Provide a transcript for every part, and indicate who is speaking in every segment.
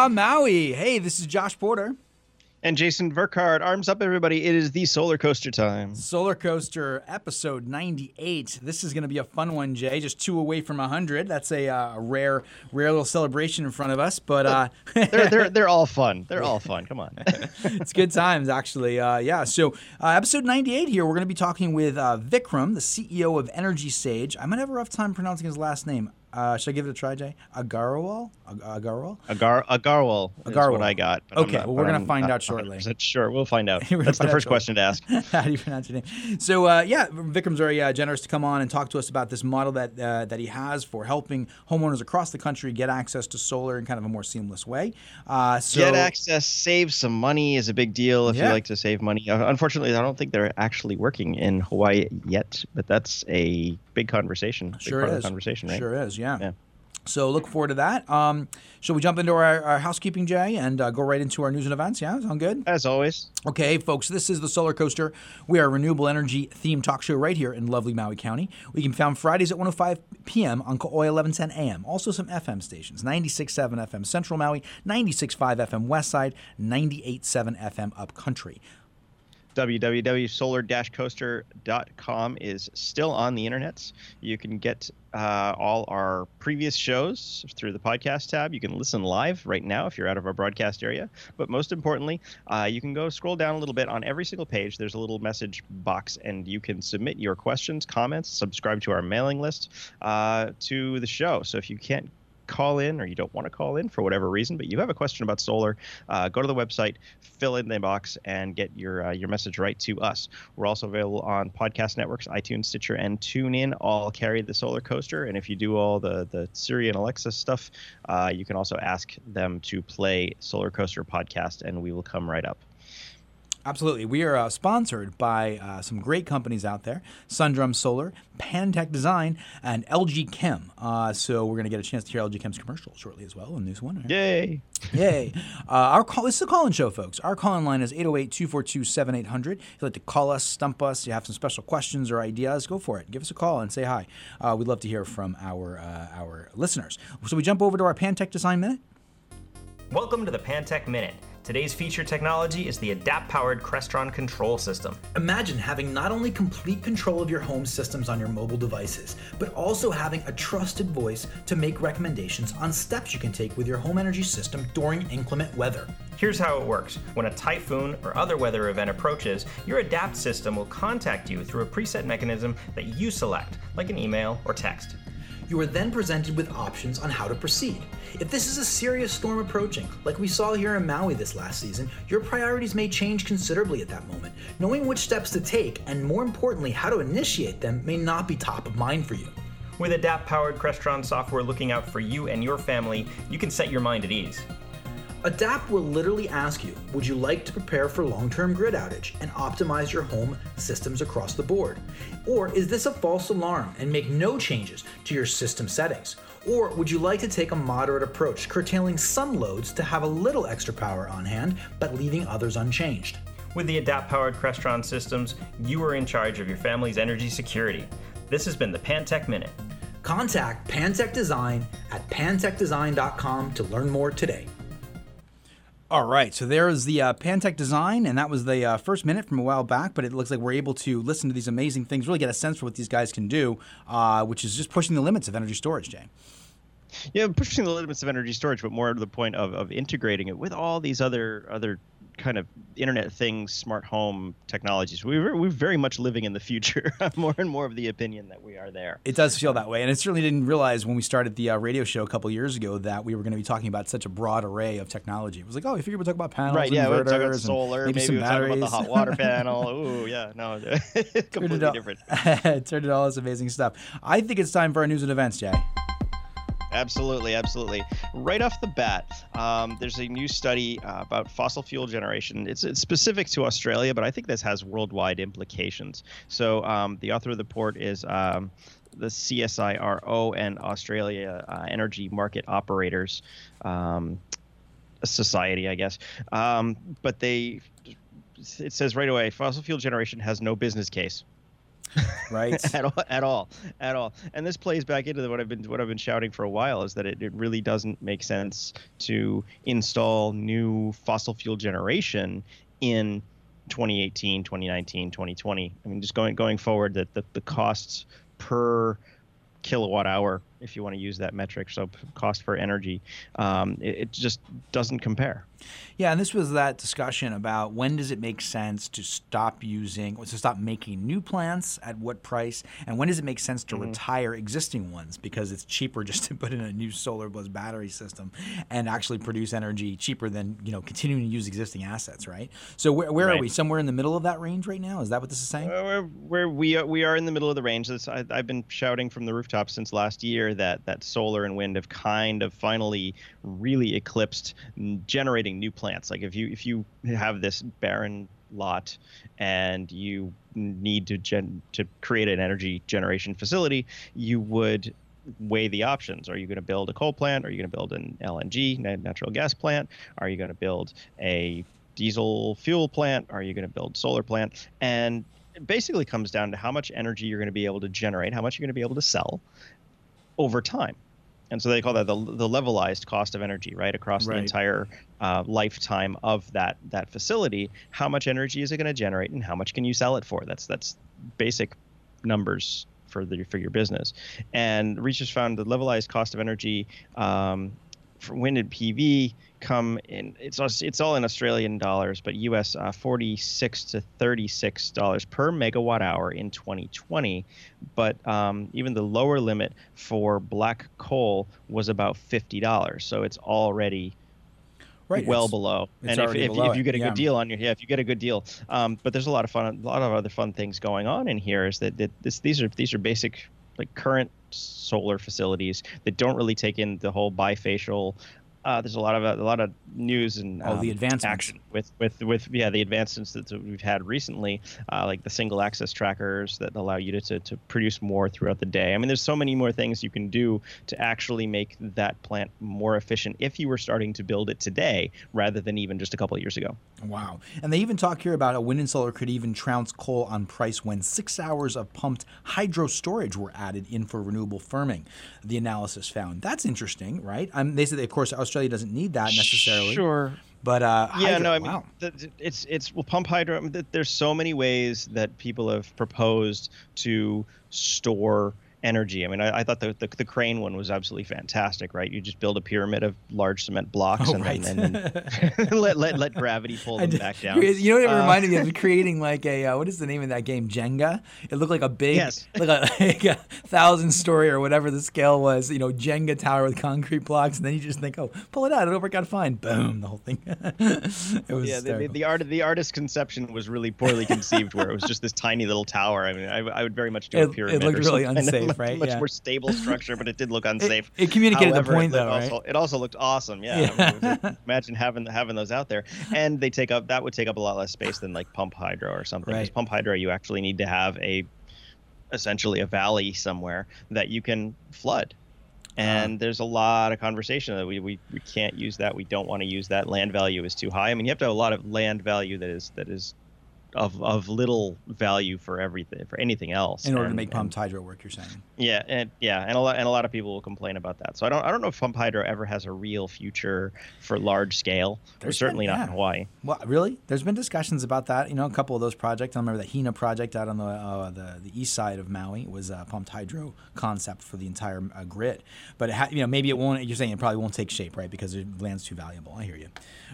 Speaker 1: Aloha Maui. Hey, this is Josh Porter.
Speaker 2: And Jason Verkard, arms up, everybody. It is the solar coaster time.
Speaker 1: Solar Coaster episode 98. This is going to be a fun one, Jay. Just two away from 100. That's a uh, rare, rare little celebration in front of us. But uh,
Speaker 2: they're, they're, they're all fun. They're all fun. Come on.
Speaker 1: it's good times, actually. Uh, yeah. So, uh, episode 98 here, we're going to be talking with uh, Vikram, the CEO of Energy Sage. I might have a rough time pronouncing his last name. Uh, should I give it a try, Jay? Aggarwal? Ag- Aggarwal?
Speaker 2: Agar Aggarwal
Speaker 1: Aggarwal.
Speaker 2: what I got.
Speaker 1: Okay,
Speaker 2: not-
Speaker 1: well, we're gonna find
Speaker 2: not
Speaker 1: out shortly.
Speaker 2: Sure, we'll find out. That's the first
Speaker 1: shortly.
Speaker 2: question to ask.
Speaker 1: How do you pronounce your name? So uh, yeah, Vikram's very uh, generous to come on and talk to us about this model that uh, that he has for helping homeowners across the country get access to solar in kind of a more seamless way. Uh, so
Speaker 2: Get access, save some money is a big deal if
Speaker 1: Yeah.
Speaker 2: you like to save money. Uh, Unfortunately, I don't think they're actually working in Hawaii yet, but that's a big conversation. Big
Speaker 1: sure
Speaker 2: part
Speaker 1: is
Speaker 2: of the conversation, right?
Speaker 1: Sure is, yeah.
Speaker 2: Yeah.
Speaker 1: So look forward to that. Um, shall we jump into our, our housekeeping, Jay, and uh, go right into our news and events? Yeah, sound good?
Speaker 2: As always.
Speaker 1: Okay, folks, this is the Solar Coaster. We are a renewable energy themed talk show right here in lovely Maui County. We can be found Fridays at 105 p.m. on KAOI 1110 a.m. Also some FM stations 96.7 FM Central Maui, 96.5 FM West Side, 98.7 FM Upcountry.
Speaker 2: www.solar-coaster.com is still on the internets. You can get uh, all our previous shows through the podcast tab. You can listen live right now if you're out of our broadcast area. But most importantly, uh, you can go scroll down a little bit on every single page. There's a little message box, and you can submit your questions, comments, subscribe to our mailing list uh, to the show. So if you can't call in or you don't want to call in for whatever reason, but you have a question about solar, uh, go to the website, fill in the box, and get your uh, your message right to us. We're also available on podcast networks, iTunes, Stitcher, and TuneIn. All carry the Solar Coaster, and if you do all the the Siri and Alexa stuff, uh, you can also ask them to play Solar Coaster podcast, and we will come right up.
Speaker 1: Absolutely. We are uh, sponsored by uh, some great companies out there Sundrum Solar, Pantech Design, and LG Chem. Uh, so we're going to get a chance to hear LG Chem's commercial shortly as well in this one.
Speaker 2: Yay!
Speaker 1: Yay. Uh, our call, this is a call in show, folks. Our call in line is 808 242 7800. If you'd like to call us, stump us, you have some special questions or ideas, go for it. Give us a call and say hi. Uh, we'd love to hear from our, uh, our listeners. So we jump over to our Pantech Design Minute.
Speaker 3: Welcome to the Pantech Minute. Today's feature technology is the Adapt powered Crestron control system.
Speaker 4: Imagine having not only complete control of your home systems on your mobile devices, but also having a trusted voice to make recommendations on steps you can take with your home energy system during inclement weather.
Speaker 3: Here's how it works when a typhoon or other weather event approaches, your Adapt system will contact you through a preset mechanism that you select, like an email or text.
Speaker 4: You are then presented with options on how to proceed. If this is a serious storm approaching, like we saw here in Maui this last season, your priorities may change considerably at that moment. Knowing which steps to take, and more importantly, how to initiate them, may not be top of mind for you.
Speaker 3: With Adapt powered Crestron software looking out for you and your family, you can set your mind at ease.
Speaker 4: Adapt will literally ask you Would you like to prepare for long term grid outage and optimize your home systems across the board? Or is this a false alarm and make no changes to your system settings? Or would you like to take a moderate approach, curtailing some loads to have a little extra power on hand, but leaving others unchanged?
Speaker 3: With the Adapt powered Crestron systems, you are in charge of your family's energy security. This has been the Pantech Minute.
Speaker 4: Contact Pantech Design at pantechdesign.com to learn more today.
Speaker 1: All right, so there is the uh, Pantech design, and that was the uh, first minute from a while back. But it looks like we're able to listen to these amazing things, really get a sense for what these guys can do, uh, which is just pushing the limits of energy storage, Jay.
Speaker 2: Yeah, pushing the limits of energy storage, but more to the point of, of integrating it with all these other other kind of internet things, smart home technologies. We're we're very much living in the future. I'm more and more of the opinion that we are there.
Speaker 1: It does feel that way, and I certainly didn't realize when we started the uh, radio show a couple years ago that we were going to be talking about such a broad array of technology. It was like, oh, I figured we'd talk about panels,
Speaker 2: Right, yeah, we're
Speaker 1: inverters,
Speaker 2: talking about solar,
Speaker 1: maybe,
Speaker 2: maybe, talking
Speaker 1: batteries.
Speaker 2: about the hot water panel. Ooh, yeah, no, completely
Speaker 1: it
Speaker 2: different.
Speaker 1: Turned it all this amazing stuff. I think it's time for our news and events, Jay.
Speaker 2: Absolutely, absolutely. Right off the bat, um, there's a new study uh, about fossil fuel generation. It's, it's specific to Australia, but I think this has worldwide implications. So um, the author of the report is um, the CSIRO and Australia uh, Energy Market Operators um, Society, I guess. Um, but they, it says right away, fossil fuel generation has no business case.
Speaker 1: right?
Speaker 2: at all, at all, at all. And this plays back into what I've been what I've been shouting for a while is that it, it really doesn't make sense to install new fossil fuel generation in 2018, 2019, 2020. I mean, just going going forward, that the, the costs per kilowatt hour, if you want to use that metric, so cost per energy, um, it, it just doesn't compare.
Speaker 1: Yeah, and this was that discussion about when does it make sense to stop using, to stop making new plants at what price, and when does it make sense to mm-hmm. retire existing ones because it's cheaper just to put in a new solar plus battery system and actually produce energy cheaper than you know continuing to use existing assets, right? So where, where right. are we? Somewhere in the middle of that range right now? Is that what this is saying?
Speaker 2: Uh, where we are, we are in the middle of the range. I, I've been shouting from the rooftops since last year that that solar and wind have kind of finally really eclipsed generating new plants. Like if you if you have this barren lot and you need to gen to create an energy generation facility, you would weigh the options. Are you going to build a coal plant? Are you going to build an LNG natural gas plant? Are you going to build a diesel fuel plant? Are you going to build solar plant? And it basically comes down to how much energy you're going to be able to generate, how much you're going to be able to sell over time. And so they call that the, the levelized cost of energy right? Across right. the entire uh, lifetime of that that facility how much energy is it going to generate and how much can you sell it for? That's that's basic numbers for the for your business. And research found the levelized cost of energy um, for wind and pv come in it's it's all in Australian dollars, but US uh, 46 to 36 dollars per megawatt hour in 2020. But um, even the lower limit for black coal was about 50 dollars, so it's already right, well it's, below. It's and if, if, if, you get a yeah. good deal on your yeah, if you get a good deal, um, but there's a lot of fun, a lot of other fun things going on in here. Is that, that this, these are these are basic like current solar facilities that don't really take in the whole bifacial uh, there's a lot of a lot of news and
Speaker 1: oh, um, the advancements
Speaker 2: action with with with yeah the advancements that we've had recently, uh, like the single axis trackers that allow you to, to to produce more throughout the day. I mean, there's so many more things you can do to actually make that plant more efficient if you were starting to build it today rather than even just a couple of years ago.
Speaker 1: Wow, and they even talk here about a wind and solar could even trounce coal on price when six hours of pumped hydro storage were added in for renewable firming. The analysis found that's interesting, right? Um, they said, of course, Australia doesn't need that necessarily.
Speaker 2: Sure.
Speaker 1: But uh,
Speaker 2: yeah,
Speaker 1: hydro,
Speaker 2: no, I mean, wow. it's it's well, pump hydro. I mean, there's so many ways that people have proposed to store energy. I mean, I, I thought the, the, the crane one was absolutely fantastic, right? You just build a pyramid of large cement blocks oh, and, right. then, and then let, let let gravity pull them back down.
Speaker 1: You know what it uh, reminded me of? Creating like a uh, what is the name of that game? Jenga. It looked like a big, yes. like, a, like a thousand story or whatever the scale was. You know, Jenga tower with concrete blocks, and then you just think, oh, pull it out, it'll work out fine. Boom, the whole thing. it was
Speaker 2: yeah. The, the, art the artist's conception was really poorly conceived, where it was just this tiny little tower. I mean, I, I would very much do a pyramid.
Speaker 1: It looked really unsafe
Speaker 2: much,
Speaker 1: right?
Speaker 2: Much
Speaker 1: yeah.
Speaker 2: more stable structure, but it did look unsafe.
Speaker 1: It, it communicated
Speaker 2: However,
Speaker 1: the point, though,
Speaker 2: also,
Speaker 1: right?
Speaker 2: It also looked awesome. Yeah. yeah. I mean, imagine having having those out there, and they take up that would take up a lot less space than like pump hydro or something. Because right. pump hydro, you actually need to have a essentially a valley somewhere that you can flood and uh, there's a lot of conversation that we, we, we can't use that we don't want to use that land value is too high i mean you have to have a lot of land value that is that is of of little value for everything for anything else.
Speaker 1: In order
Speaker 2: and,
Speaker 1: to make pumped hydro work you're saying.
Speaker 2: Yeah and yeah and a lot and a lot of people will complain about that. So i don't i don't know if pump hydro ever has a real future for large scale there's certainly been, not yeah. in hawaii.
Speaker 1: Well really? There's been discussions about that. You know a couple of those projects i remember the hina project out on the uh, the, the east side of maui was a pumped hydro concept for the entire uh, grid. But ha- you know maybe it won't you're saying it probably won't take shape right? Because the land's too valuable. I hear you.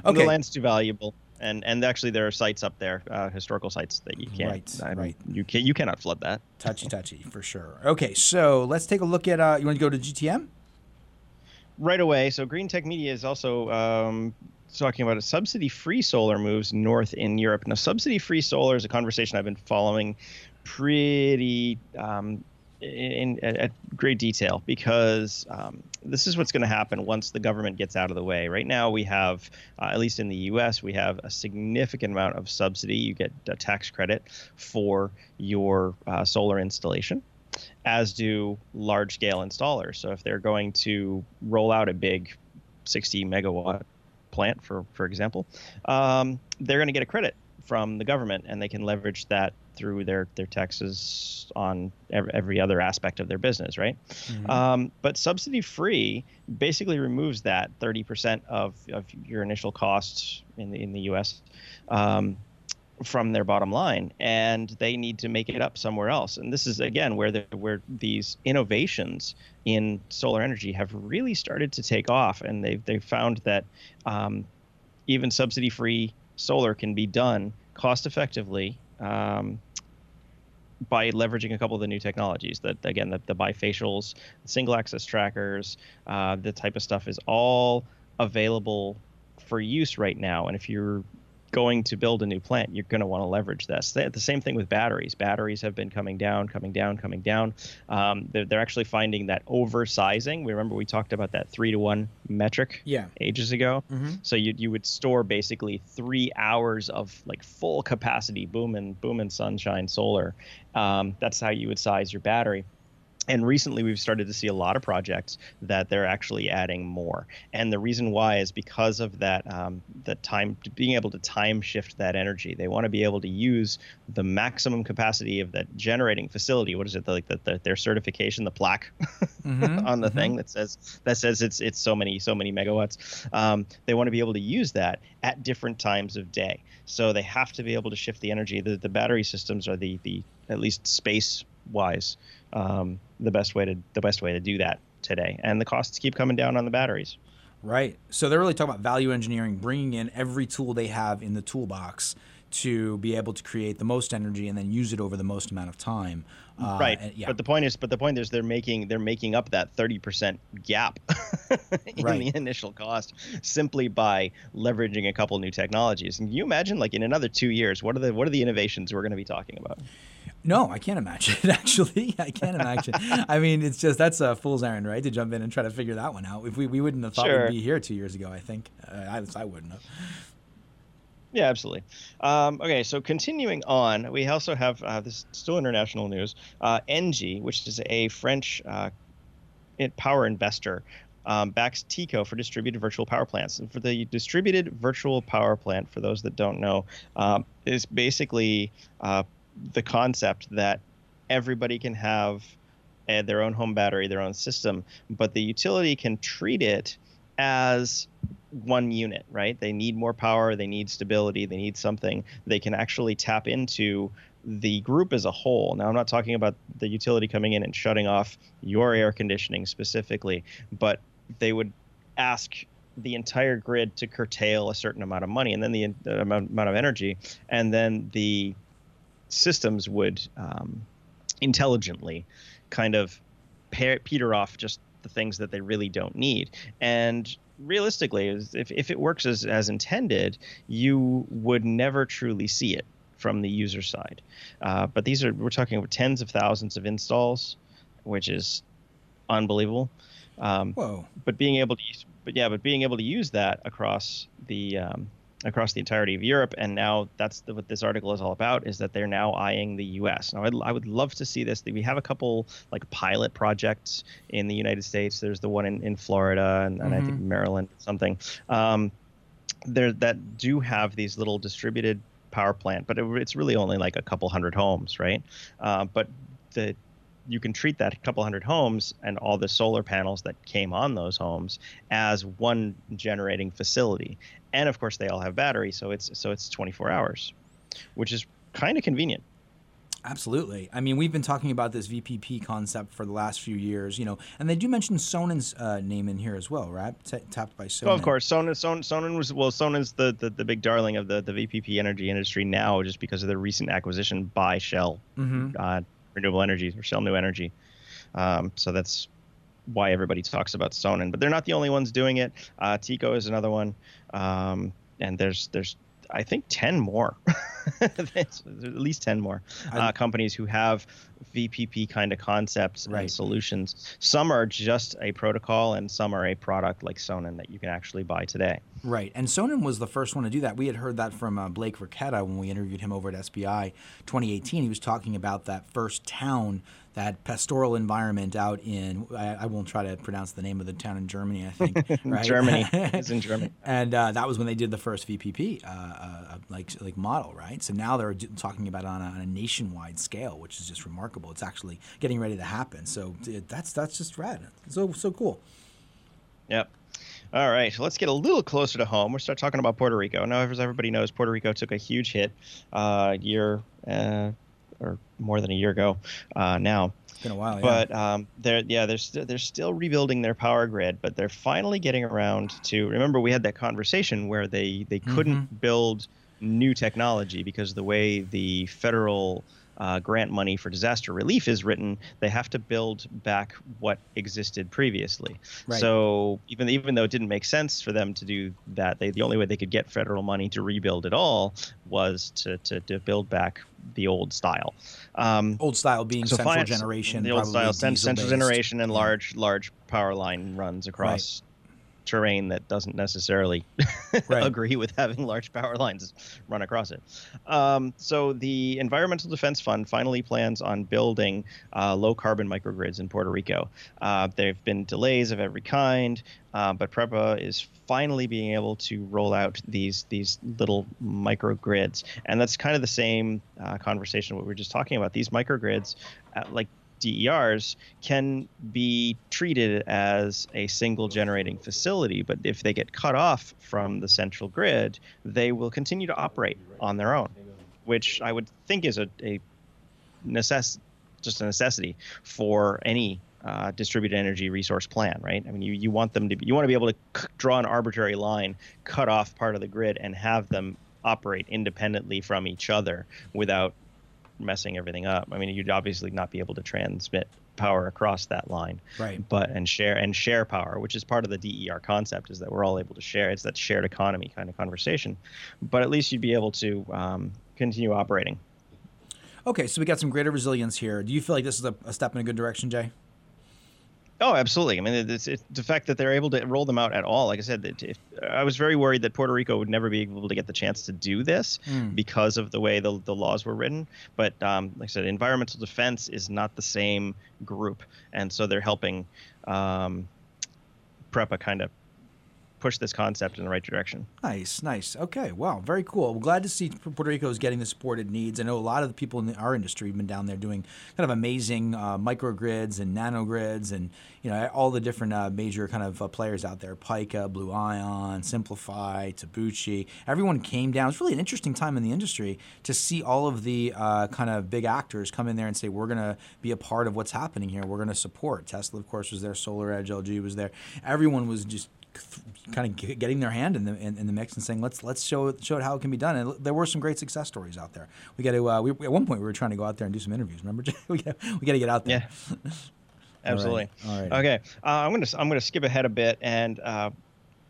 Speaker 2: Okay. the land's too valuable and and actually there are sites up there, uh, historical sites that you can't.
Speaker 1: Right, I mean, right.
Speaker 2: You can you cannot flood that.
Speaker 1: Touchy, touchy for sure. Okay, so let's take a look at. Uh, you want to go to GTM?
Speaker 2: Right away. So Green Tech Media is also um, talking about a subsidy-free solar moves north in Europe. Now, subsidy-free solar is a conversation I've been following pretty um, in, in, at great detail because um, this is what's going to happen once the government gets out of the way. Right now, we have, uh, at least in the U.S., we have a significant amount of subsidy. You get a tax credit for your uh, solar installation, as do large-scale installers. So if they're going to roll out a big 60 megawatt plant, for for example, um, they're going to get a credit from the government, and they can leverage that through their their taxes on every, every other aspect of their business, right? Mm-hmm. Um, but subsidy free basically removes that 30% of, of your initial costs in the in the U.S. Um, from their bottom line, and they need to make it up somewhere else. And this is again where the, where these innovations in solar energy have really started to take off, and they've they've found that um, even subsidy-free solar can be done cost effectively um, by leveraging a couple of the new technologies that again the, the bifacials single axis trackers uh, the type of stuff is all available for use right now. And if you're going to build a new plant, you're going to want to leverage this. The same thing with batteries. Batteries have been coming down, coming down, coming down. Um, they're, they're actually finding that oversizing. We remember we talked about that three to one metric
Speaker 1: yeah.
Speaker 2: ages ago. Mm-hmm. So you you would store basically three hours of like full capacity boom and boom and sunshine solar. Um, that's how you would size your battery and recently we've started to see a lot of projects that they're actually adding more. And the reason why is because of that um, the time being able to time shift that energy. They want to be able to use the maximum capacity of that generating facility. What is it like the, the, their certification the plaque mm-hmm, on the mm-hmm. thing that says that says it's it's so many so many megawatts? Um, they want to be able to use that at different times of day. So they have to be able to shift the energy. The, the battery systems are the the at least space wise um, the best way to the best way to do that today. And the costs keep coming down on the batteries.
Speaker 1: Right. So they're really talking about value engineering, bringing in every tool they have in the toolbox to be able to create the most energy and then use it over the most amount of time.
Speaker 2: Uh, right. And, yeah. But the point is, but the point is, they're making they're making up that thirty percent gap in right. the initial cost simply by leveraging a couple new technologies. And can you imagine, like in another two years, what are the what are the innovations we're going to be talking about?
Speaker 1: No, I can't imagine. Actually, I can't imagine. I mean, it's just that's a fool's errand, right? To jump in and try to figure that one out. If we, we wouldn't have thought sure. we'd be here two years ago, I think uh, I, I wouldn't have.
Speaker 2: Yeah, absolutely. Um, okay, so continuing on, we also have uh, this still international news. Uh, Engie, which is a French uh, power investor, um, backs Tiko for distributed virtual power plants. And for the distributed virtual power plant, for those that don't know, um, is basically uh, the concept that everybody can have uh, their own home battery, their own system, but the utility can treat it as one unit, right? They need more power, they need stability, they need something they can actually tap into the group as a whole. Now, I'm not talking about the utility coming in and shutting off your air conditioning specifically, but they would ask the entire grid to curtail a certain amount of money and then the, the amount of energy, and then the systems would um, intelligently kind of peter off just the things that they really don't need. And realistically, if, if it works as, as intended, you would never truly see it from the user side. Uh, but these are, we're talking about tens of thousands of installs, which is unbelievable.
Speaker 1: Um, Whoa.
Speaker 2: But being able to use, but yeah, but being able to use that across the um, across the entirety of Europe. And now that's the, what this article is all about is that they're now eyeing the U.S. Now, I'd, I would love to see this. We have a couple like pilot projects in the United States. There's the one in, in Florida and, and mm-hmm. I think mm-hmm. Maryland, something. Um, there that do have these little distributed power plant, but it, it's really only like a couple hundred homes, right? Uh, but the you can treat that couple hundred homes and all the solar panels that came on those homes as one generating facility and of course they all have batteries so it's so it's 24 hours which is kind of convenient
Speaker 1: Absolutely. I mean, we've been talking about this VPP concept for the last few years, you know, and they do mention Sonnen's uh, name in here as well, right? T- tapped by Sonnen.
Speaker 2: Oh, of course, Sonnen, Sonnen, Sonnen was well, Sonnen's the, the, the big darling of the, the VPP energy industry now, just because of the recent acquisition by Shell. Mm-hmm. Uh, renewable energy or Shell New Energy. Um, so that's why everybody talks about Sonnen, but they're not the only ones doing it. Uh, Tiko is another one, um, and there's there's I think ten more, at least ten more uh, companies who have VPP kind of concepts right. and solutions. Some are just a protocol, and some are a product like Sonnen that you can actually buy today.
Speaker 1: Right, and Sonnen was the first one to do that. We had heard that from uh, Blake Richetta when we interviewed him over at SPI 2018. He was talking about that first town that pastoral environment out in I, I, won't try to pronounce the name of the town in Germany. I think
Speaker 2: right? Germany is in Germany,
Speaker 1: and uh, that was when they did the first VPP uh, uh, like like model, right? So now they're talking about it on a, on a nationwide scale, which is just remarkable. It's actually getting ready to happen. So it, that's that's just rad. So so cool.
Speaker 2: Yep. All right, so let's get a little closer to home. We'll start talking about Puerto Rico. Now, as everybody knows, Puerto Rico took a huge hit uh, year uh, or more than a year ago uh, now.
Speaker 1: It's been a while, yeah.
Speaker 2: But um, they're yeah they're st- they're still rebuilding their power grid, but they're finally getting around to. Remember, we had that conversation where they they couldn't build new technology because the way the federal uh, grant money for disaster relief is written, they have to build back what existed previously.
Speaker 1: Right.
Speaker 2: So even even though it didn't make sense for them to do that, they the only way they could get federal money to rebuild at all was to to, to build back the old style. Um,
Speaker 1: old style being
Speaker 2: so
Speaker 1: central
Speaker 2: finance-
Speaker 1: generation,
Speaker 2: the old style cen- central generation and large large power line runs across terrain that doesn't necessarily
Speaker 1: Right.
Speaker 2: agree with having large power lines run across it. Um, so the Environmental Defense Fund finally plans on building uh, low carbon microgrids in Puerto Rico. Uh, there have been delays of every kind, uh, but PREPA is finally being able to roll out these these little microgrids, and that's kind of the same uh, conversation what we were just talking about. These microgrids, uh, like DERs can be treated as a single generating facility, but if they get cut off from the central grid, they will continue to operate on their own, which I would think is a, a necess- just a necessity for any uh, distributed energy resource plan, right? I mean, you, you want them to be, you want to be able to c- draw an arbitrary line, cut off part of the grid, and have them operate independently from each other without messing everything up. I mean, you'd obviously not be able to transmit power across that line,
Speaker 1: Right.
Speaker 2: but and share and share power, which is part of the DER concept, is that we're all able to share. It's that shared economy kind of conversation. But at least you'd be able to um, continue operating.
Speaker 1: Okay, so we got some greater resilience here. Do you feel like this is a, a step in a good direction, Jay?
Speaker 2: Oh, absolutely. I mean, it's, it's the fact that they're able to roll them out at all. Like I said, if, I was very worried that Puerto Rico would never be able to get the chance to do this because of the way the, the laws were written. But um, like I said, environmental defense is not the same group, and so they're helping um, PREPA kind of push this concept in the right direction.
Speaker 1: Nice, nice. Okay, wow, very cool. Glad to see Puerto Rico is getting the support it needs. I know a lot of the people in our industry have been down there doing kind of amazing uh, microgrids and nanogrids, and you know all the different uh, major kind of uh, players out there: Pika, Blue Ion, SimpliPhi, Tabuchi. Everyone came down. It's really an interesting time in the industry to see all of the uh, kind of big actors come in there and say, "We're going to be a part of what's happening here. We're going to support." Tesla, of course, was there. Solar Edge, LG was there. Everyone was just kind of getting their hand in the in, in the mix and saying let's let's show it, show it how it can be done. And there were some great success stories out there. We got to uh, we, at one point we were trying to go out there and do some interviews. Remember, we got we got to get out there.
Speaker 2: Yeah. Absolutely.
Speaker 1: All right.
Speaker 2: Okay. Uh, I'm gonna I'm gonna skip ahead a bit and. Uh,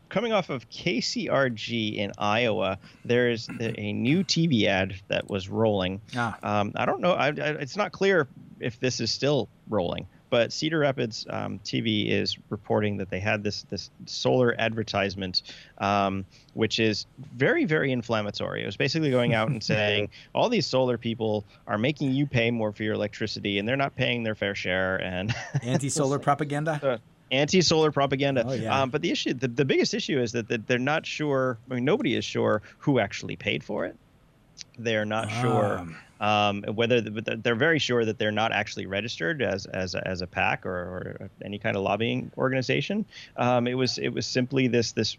Speaker 2: Coming off of KCRG in Iowa, there is a new TV ad that was rolling.
Speaker 1: Ah.
Speaker 2: Um, I don't know. I, I, it's not clear if this is still rolling, but Cedar Rapids um, TV is reporting that they had this this solar advertisement, um, which is very very inflammatory. It was basically going out and saying all these solar people are making you pay more for your electricity, and they're not paying their fair share, and
Speaker 1: Anti-solar propaganda.
Speaker 2: uh, anti-solar propaganda.
Speaker 1: Oh, yeah.
Speaker 2: um, but the issue, the, the biggest issue is that, that they're not sure. I mean, nobody is sure who actually paid for it. They're not sure um, whether they're very sure that they're not actually registered as as a, as a PAC or, or any kind of lobbying organization. Um, it was it was simply this this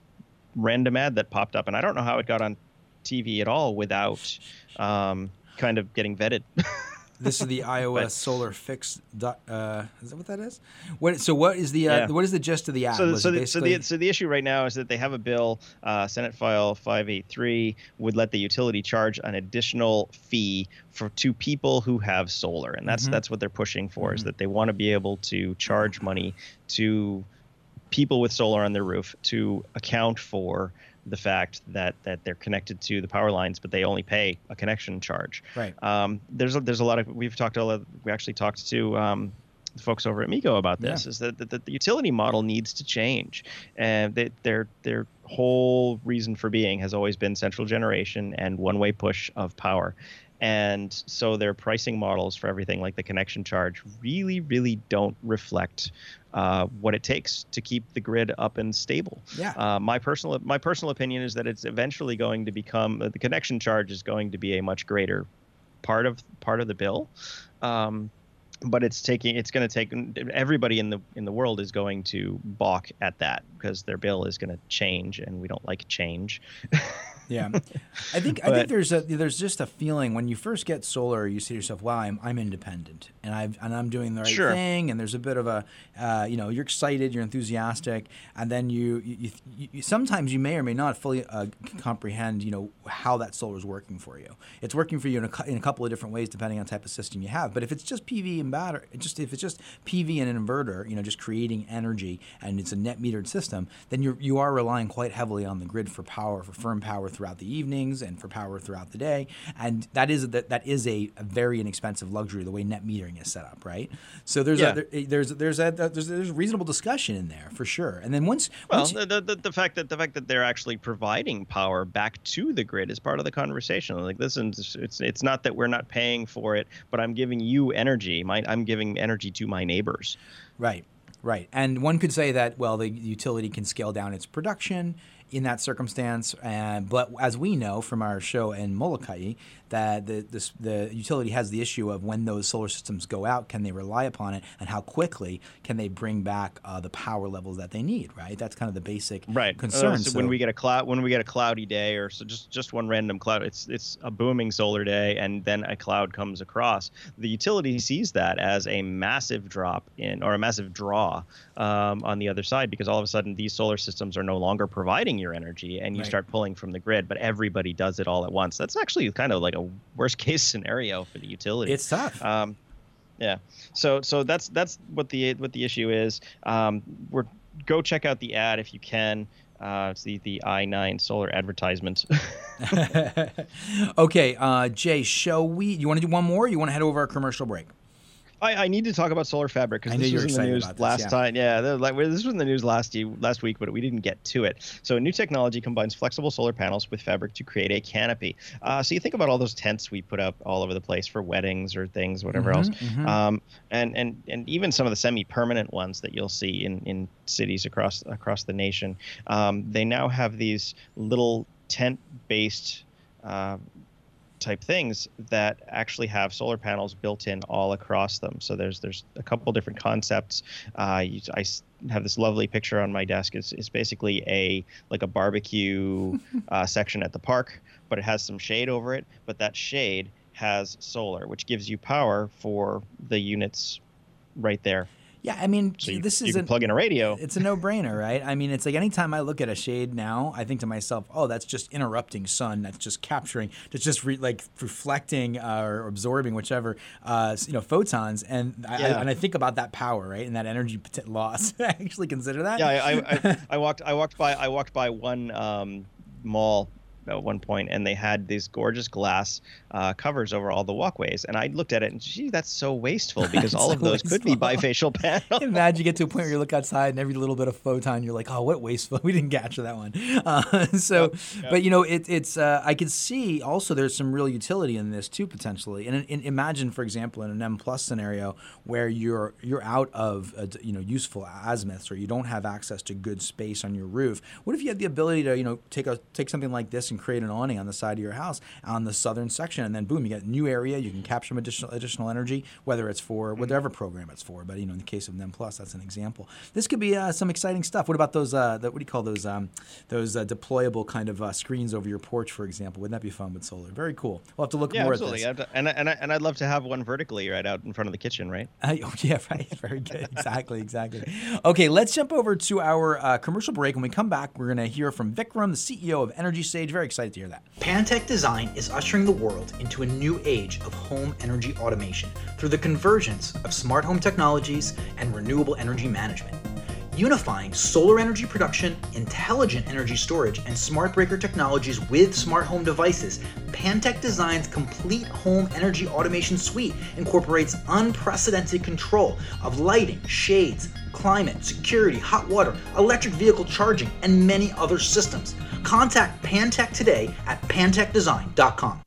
Speaker 2: random ad that popped up, and I don't know how it got on TV at all without um, kind of getting vetted.
Speaker 1: This is the iOS
Speaker 2: But-
Speaker 1: Solar Fix. Dot, uh, is that what that is? What? So what is the uh,
Speaker 2: Yeah.
Speaker 1: what is the gist of the app?
Speaker 2: So, so, the, so, the, so the issue right now is that they have a bill, uh, Senate File 583, would let the utility charge an additional fee for to people who have solar, and that's that's what they're pushing for. Is that they want to be able to charge money to people with solar on their roof to account for the fact that that they're connected to the power lines, but they only pay a connection charge.
Speaker 1: Right.
Speaker 2: Um, there's a, there's a lot of we've talked a lot. We actually talked to um, the folks over at MECO about this.
Speaker 1: Yeah.
Speaker 2: Is that, that, that the utility model needs to change, and they, their their whole reason for being has always been central generation and one way push of power. And so their pricing models for everything like the connection charge really really don't reflect uh, what it takes to keep the grid up and stable.
Speaker 1: Yeah.
Speaker 2: Uh, my personal my personal opinion is that it's eventually going to become the connection charge is going to be a much greater part of part of the bill. Um, but it's taking it's going to take everybody in the in the world is going to balk at that because their bill is going to change and we don't like change
Speaker 1: yeah, I think I think there's a there's just a feeling when you first get solar, you say to yourself, "Wow, I'm, I'm independent and I and I'm doing the right
Speaker 2: sure.
Speaker 1: thing." And there's a bit of a uh, you know you're excited, you're enthusiastic, and then you, you, you, you sometimes you may or may not fully uh, comprehend you know how that solar is working for you. It's working for you in a, in a couple of different ways depending on type of system you have. But if it's just PV and battery, just if it's just PV and an inverter, you know, just creating energy and it's a net metered system, then you you are relying quite heavily on the grid for power, for firm power throughout the evenings and for power throughout the day. And that is that, that is a, a very inexpensive luxury the way net metering is set up, right? So there's yeah. a, there, there's there's a there's there's reasonable discussion in there for sure. And then once
Speaker 2: well
Speaker 1: once
Speaker 2: the, the, the fact that the fact that they're actually providing power back to the grid is part of the conversation. Like listen, it's it's not that we're not paying for it, but I'm giving you energy. My, I'm giving energy to my neighbors.
Speaker 1: Right. Right. And one could say that, well, the utility can scale down its production in that circumstance. And but as we know from our show in Molokai, that the, the, the utility has the issue of when those solar systems go out, can they rely upon it, and how quickly can they bring back uh, the power levels that they need? Right. That's kind of the basic
Speaker 2: right.
Speaker 1: concern. Uh,
Speaker 2: so, so, when we get a cloud, when we get a cloudy day, or so just just one random cloud, it's it's a booming solar day, and then a cloud comes across. The utility sees that as a massive drop in or a massive draw um, on the other side because all of a sudden these solar systems are no longer providing your energy, and you right. start pulling from the grid. But everybody does it all at once. That's actually kind of like a worst case scenario for the utility.
Speaker 1: It's tough.
Speaker 2: Um, yeah. So so that's that's what the what the issue is. Um, we're go check out the ad if you can. Uh, it's the, the i9 solar advertisement.
Speaker 1: okay, uh, Jay, shall we? You want to do one more? you want to head over our commercial break?
Speaker 2: I, I need to talk about solar fabric because this was in the news last yeah. time. Yeah, like this was in the news last last week, but we didn't get to it. So, new technology combines flexible solar panels with fabric to create a canopy. Uh, so you think about all those tents we put up all over the place for weddings or things, whatever mm-hmm, else, mm-hmm. Um, and and and even some of the semi-permanent ones that you'll see in in cities across across the nation. Um, they now have these little tent-based uh, type things that actually have solar panels built in all across them. So there's there's a couple different concepts. Uh, you, I have this lovely picture on my desk. It's, it's basically a like a barbecue uh, section at the park, but it has some shade over it. But that shade has solar, which gives you power for the units right there.
Speaker 1: Yeah, I mean,
Speaker 2: so you,
Speaker 1: this
Speaker 2: is you
Speaker 1: a,
Speaker 2: plug in a radio.
Speaker 1: It's a no-brainer, right? I mean, it's like anytime I look at a shade now, I think to myself, "Oh, that's just interrupting sun. That's just capturing. That's just re- like reflecting uh, or absorbing whichever uh, you know photons." And I, yeah. I, and I think about that power, right, and that energy loss. I actually consider that.
Speaker 2: Yeah, I, I, I, walked. I walked by. I walked by one um, mall at one point, and they had these gorgeous glass uh, covers over all the walkways. And I looked at it and, gee, that's so wasteful because all so of those wasteful. could be bifacial panels.
Speaker 1: Imagine you get to a point where you look outside and every little bit of photon, you're like, oh, what wasteful. We didn't capture that one. Uh, so, but you know, it, it's, uh, I can see also there's some real utility in this too, potentially. And, and imagine, for example, in an M plus scenario where you're, you're out of, uh, you know, useful azimuths or you don't have access to good space on your roof. What if you had the ability to, you know, take a, take something like this and and create an awning on the side of your house on the southern section, and then boom, you get a new area. You can capture some additional additional energy, whether it's for mm-hmm. whatever program it's for. But you know, in the case of NEM Plus, that's an example. This could be uh, some exciting stuff. What about those? Uh, the, what do you call those? Um, those uh, deployable kind of uh, screens over your porch, for example. Wouldn't that be fun with solar? Very cool. We'll have to look
Speaker 2: yeah,
Speaker 1: more
Speaker 2: absolutely.
Speaker 1: at this.
Speaker 2: And and I, and I'd love to have one vertically right out in front of the kitchen, right?
Speaker 1: oh, yeah, right. Very good. exactly, exactly. Okay, let's jump over to our uh, commercial break. When we come back, we're going to hear from Vikram, the CEO of Energy Sage. Very excited to hear that.
Speaker 4: Pantech Design is ushering the world into a new age of home energy automation through the convergence of smart home technologies and renewable energy management. Unifying solar energy production, intelligent energy storage, and smart breaker technologies with smart home devices, Pantech Design's complete home energy automation suite incorporates unprecedented control of lighting, shades, climate, security, hot water, electric vehicle charging, and many other systems. Contact Pantech today at pantechdesign.com.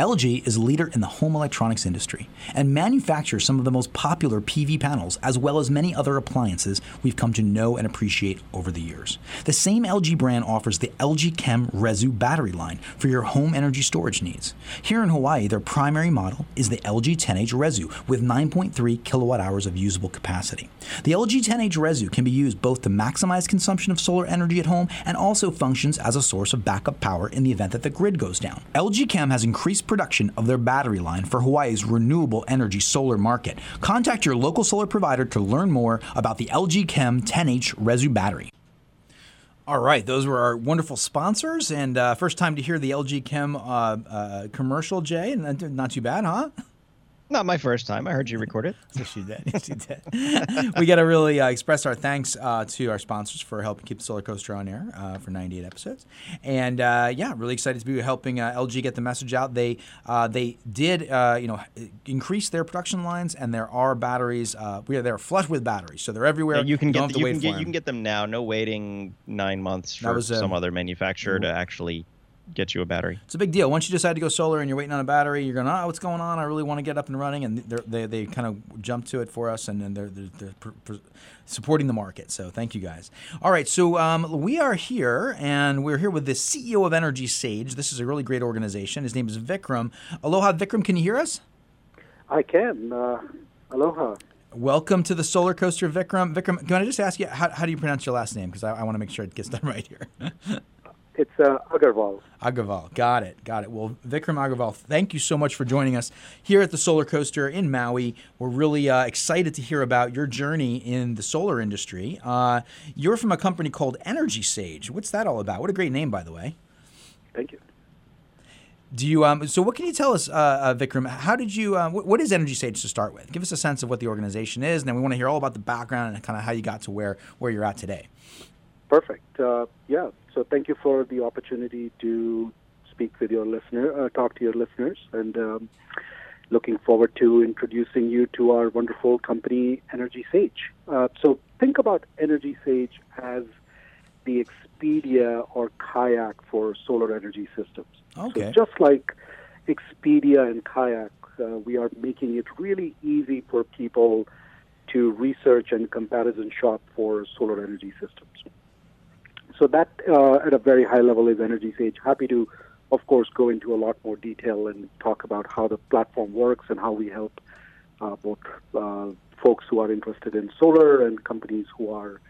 Speaker 1: LG is a leader in the home electronics industry and manufactures some of the most popular PV panels as well as many other appliances we've come to know and appreciate over the years. The same LG brand offers the LG Chem Resu battery line for your home energy storage needs. Here in Hawaii, their primary model is the LG 10H Resu with 9.3 kilowatt hours of usable capacity. The LG 10H Resu can be used both to maximize consumption of solar energy at home and also functions as a source of backup power in the event that the grid goes down. LG Chem has increased production of their battery line for Hawaii's renewable energy solar market. Contact your local solar provider to learn more about the LG Chem 10H Resu battery. All right, those were our wonderful sponsors, and uh, first time to hear the LG Chem uh, uh, commercial, Jay, and not too bad, huh?
Speaker 2: Not my first time. I heard you record it.
Speaker 1: yes, you did. Yes, you did. we got to really uh, express our thanks uh, to our sponsors for helping keep the Solar Coaster on air uh, for 98 episodes. And uh, yeah, really excited to be helping uh, LG get the message out. They uh, they did you know increase their production lines, and there are batteries. we are they're flush with batteries, so they're everywhere.
Speaker 2: You can get the, you can get, you can get them now. No waiting nine months for some other manufacturer to actually get you a battery.
Speaker 1: It's a big deal. Once you decide to go solar and you're waiting on a battery, you're going, oh, what's going on? I really want to get up and running. And they they kind of jump to it for us, and, and they're, they're, they're pr- pr- supporting the market. So thank you guys. All right, so um, we are here, and we're here with the CEO of Energy Sage. This is a really great organization. His name is Vikram. Aloha, Vikram. Can you hear us?
Speaker 5: I can. Uh, aloha.
Speaker 1: Welcome to the Solar Coaster, Vikram. Vikram, can I just ask you, how, how do you pronounce your last name? Because I, I want to make sure it gets done right here.
Speaker 5: It's uh, Aggarwal.
Speaker 1: Aggarwal. Got it. Got it. Well, Vikram Aggarwal, thank you so much for joining us here at the Solar Coaster in Maui. We're really uh, excited to hear about your journey in the solar industry. Uh, you're from a company called Energy Sage. What's that all about? What a great name, by the way.
Speaker 5: Thank you.
Speaker 1: Do you um, so? What can you tell us, uh, uh, Vikram? How did you? Uh, what is Energy Sage to start with? Give us a sense of what the organization is, and then we want to hear all about the background and kind of how you got to where where you're at today.
Speaker 5: Perfect. Uh, yeah. So thank you for the opportunity to speak with your listener, uh, talk to your listeners, and um, looking forward to introducing you to our wonderful company, Energy Sage. Uh, so think about Energy Sage as the Expedia or Kayak for solar energy systems.
Speaker 1: Okay.
Speaker 5: So just like Expedia and Kayak, uh, we are making it really easy for people to research and comparison shop for solar energy systems. So that, uh, at a very high level, is Energy Sage. Happy to, of course, go into a lot more detail and talk about how the platform works and how we help uh, both uh, folks who are interested in solar and companies who are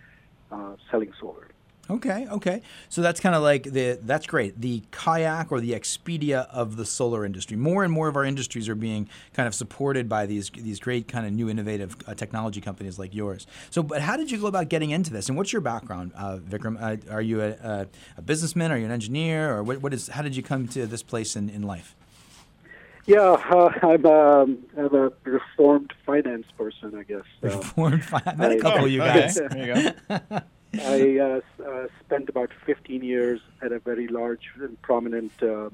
Speaker 5: uh, selling solar.
Speaker 1: Okay, okay. So that's kind of like the that's great. The kayak or the Expedia of the solar industry. More and more of our industries are being kind of supported by these these great kind of new innovative uh, technology companies like yours. So, but how did you go about getting into this? And what's your background, uh, Vikram? Uh, are you a, a, a, businessman? Are you an engineer? Or what, what is? How did you come to this place in, in life?
Speaker 5: Yeah, uh, I'm, um, I'm a reformed finance person, I guess.
Speaker 1: Reformed finance. Met a couple of you guys.
Speaker 2: there you go.
Speaker 5: I uh, uh, spent about 15 years at a very large and prominent uh,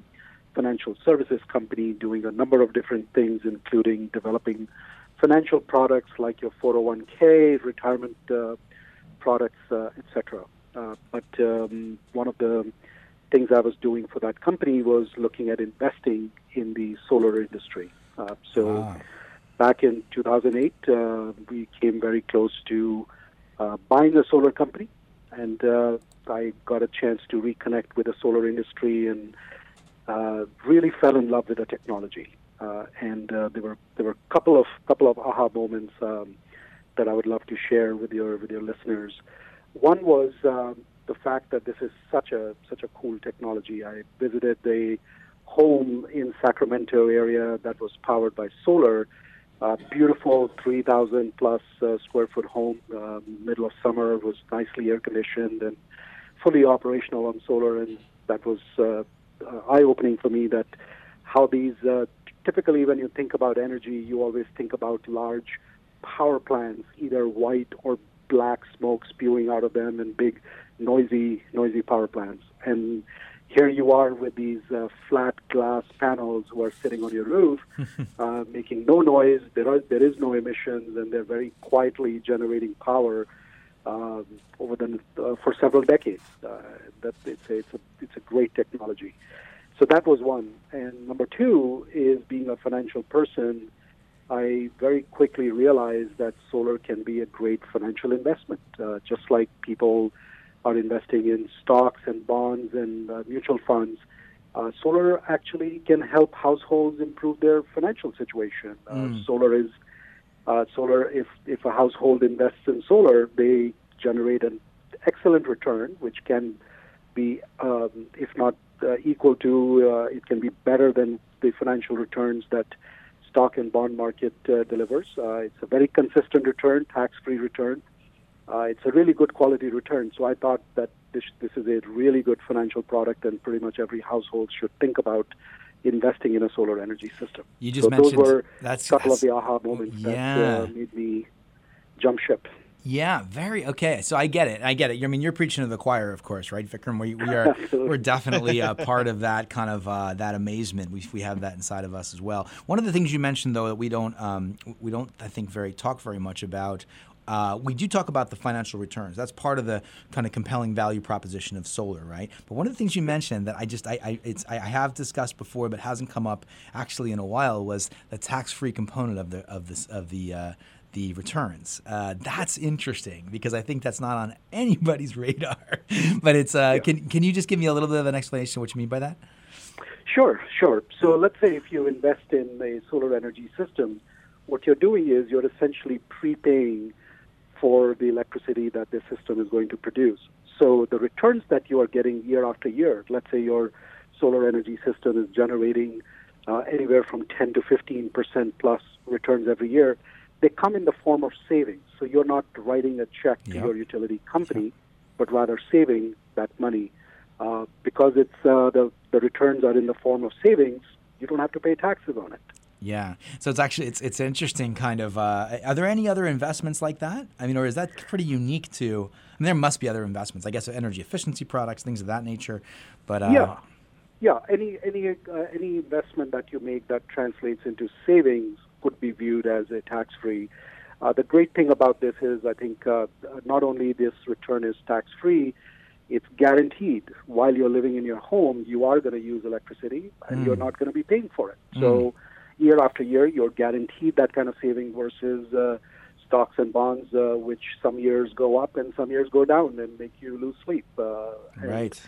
Speaker 5: financial services company doing a number of different things, including developing financial products like your 401k, retirement uh, products, uh, etc. Uh, but um, one of the things I was doing for that company was looking at investing in the solar industry. so wow. back in 2008, we came very close to uh, buying a solar company, and uh, I got a chance to reconnect with the solar industry and uh, really fell in love with the technology. Uh, and uh, there were there were a couple of couple of aha moments um, that I would love to share with your with your listeners. One was um, the fact that this is such a such a cool technology. I visited the home in Sacramento area that was powered by solar, uh, beautiful 3,000 plus uh, square foot home, uh, middle of summer, was nicely air conditioned and fully operational on solar. And that was uh, uh, eye opening for me that how these uh, typically, when you think about energy, you always think about large power plants, either white or black smoke spewing out of them, and big, noisy, noisy power plants. And here you are with these uh, flat glass panels who are sitting on your roof, uh, making no noise. There are there is no emissions, and they're very quietly generating power um, over the uh, for several decades. Uh, that it's a, it's a it's a great technology. So that was one. And number two is being a financial person. I very quickly realized that solar can be a great financial investment, uh, just like people are investing in stocks and bonds and uh, mutual funds. Uh, solar actually can help households improve their financial situation. Uh,
Speaker 1: Mm.
Speaker 5: Solar is uh, solar. If if a household invests in solar, they generate an excellent return, which can be, um, if not uh, equal to, uh, it can be better than the financial returns that stock and bond market uh, delivers. Uh, it's a very consistent return, tax-free return. Uh, it's a really good quality return. So I thought that this this is a really good financial product, and pretty much every household should think about investing in a solar energy system.
Speaker 1: You just
Speaker 5: so
Speaker 1: mentioned
Speaker 5: those were
Speaker 1: that's
Speaker 5: a couple of the aha moments that
Speaker 1: Yeah.
Speaker 5: uh, made me jump ship.
Speaker 1: Yeah, very okay. So I get it. I get it. I mean, you're preaching to the choir, of course, right, Vikram? We, we are we're definitely a part of that kind of uh, that amazement. We, we have that inside of us as well. One of the things you mentioned, though, that we don't um, we don't I think very talk very much about. Uh, we do talk about the financial returns. That's part of the kind of compelling value proposition of solar, right? But one of the things you mentioned that I just I, I it's I have discussed before, but hasn't come up actually in a while was the tax-free component of the of this of the uh, the returns. Uh, that's interesting because I think that's not on anybody's radar. but it's uh, can can you just give me a little bit of an explanation of what you mean by that?
Speaker 5: Sure, sure. So let's say if you invest in a solar energy system, what you're doing is you're essentially prepaying for the electricity that the system is going to produce. So the returns that you are getting year after year, let's say your solar energy system is generating uh, anywhere from 10 to 15 percent plus returns every year, they come in the form of savings. So you're not writing a check to
Speaker 1: Yeah.
Speaker 5: your utility company, but rather saving that money. Uh, because it's uh, the the returns are in the form of savings, you don't have to pay taxes on it.
Speaker 1: Yeah. So it's actually it's it's interesting kind of. Uh, are there any other investments like that? I mean, or is that pretty unique to? I mean, there must be other investments. I guess energy efficiency products, things of that nature. But uh,
Speaker 5: yeah, yeah. Any any uh, any investment that you make that translates into savings could be viewed as a tax-free. Uh, the great thing about this is, I think, uh, not only this return is tax-free, it's guaranteed. While you're living in your home, you are going to use electricity, and you're not going to be paying for it. So, year after year, you're guaranteed that kind of saving versus uh, stocks and bonds, uh, which some years go up and some years go down and make you lose sleep. Uh, and
Speaker 1: right.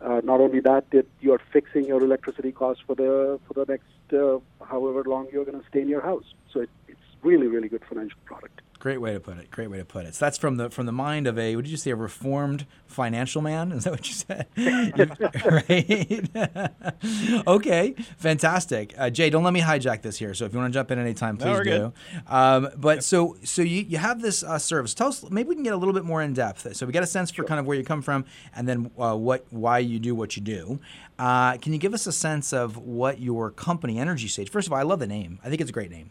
Speaker 5: uh, not only that, that you're fixing your electricity costs for the for the next uh, however long you're going to stay in your house. So it, it's really really good financial product.
Speaker 1: Great way to put it. Great way to put it. So that's from the from the mind of a what did you say a reformed financial man? Is that what you said? right. okay. Fantastic. Uh, Jay, don't let me hijack this here. So if you want to jump in anytime, please
Speaker 2: No,
Speaker 1: do. Um, but so so you, you have this uh, service. Tell us. Maybe we can get a little bit more in depth. So we get a sense for kind of where you come from, and then uh, what why you do what you do. Uh, can you give us a sense of what your company, Energy Sage? First of all, I love the name. I think it's a great name.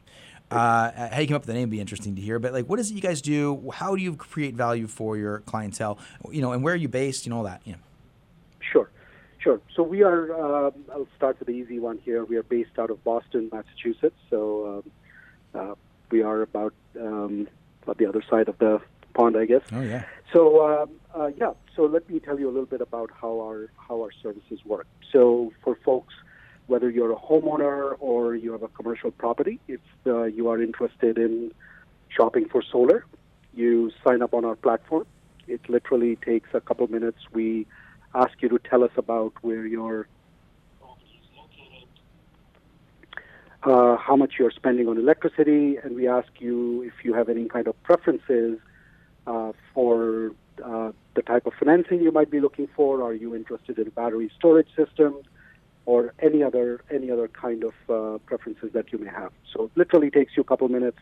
Speaker 1: Uh, how you came up with the name would be interesting to hear. But like, what is it you guys do? How do you create value for your clientele? You know, and where are you based? You know all that. Yeah.
Speaker 5: Sure, sure. So we are. Um, I'll start with the easy one here. We are based out of Boston, Massachusetts. So um, uh, we are about um, on the other side of the pond, I guess.
Speaker 1: Oh yeah.
Speaker 5: So um, uh, yeah, so let me tell you a little bit about how our how our services work. So for folks, whether you're a homeowner or you have a commercial property, if uh, you are interested in shopping for solar, you sign up on our platform. It literally takes a couple minutes. We ask you to tell us about where your uh, how much you're spending on electricity, and we ask you if you have any kind of preferences uh, for uh, the type of financing you might be looking for. Are you interested in battery storage system, or any other any other kind of uh, preferences that you may have? So it literally takes you a couple minutes.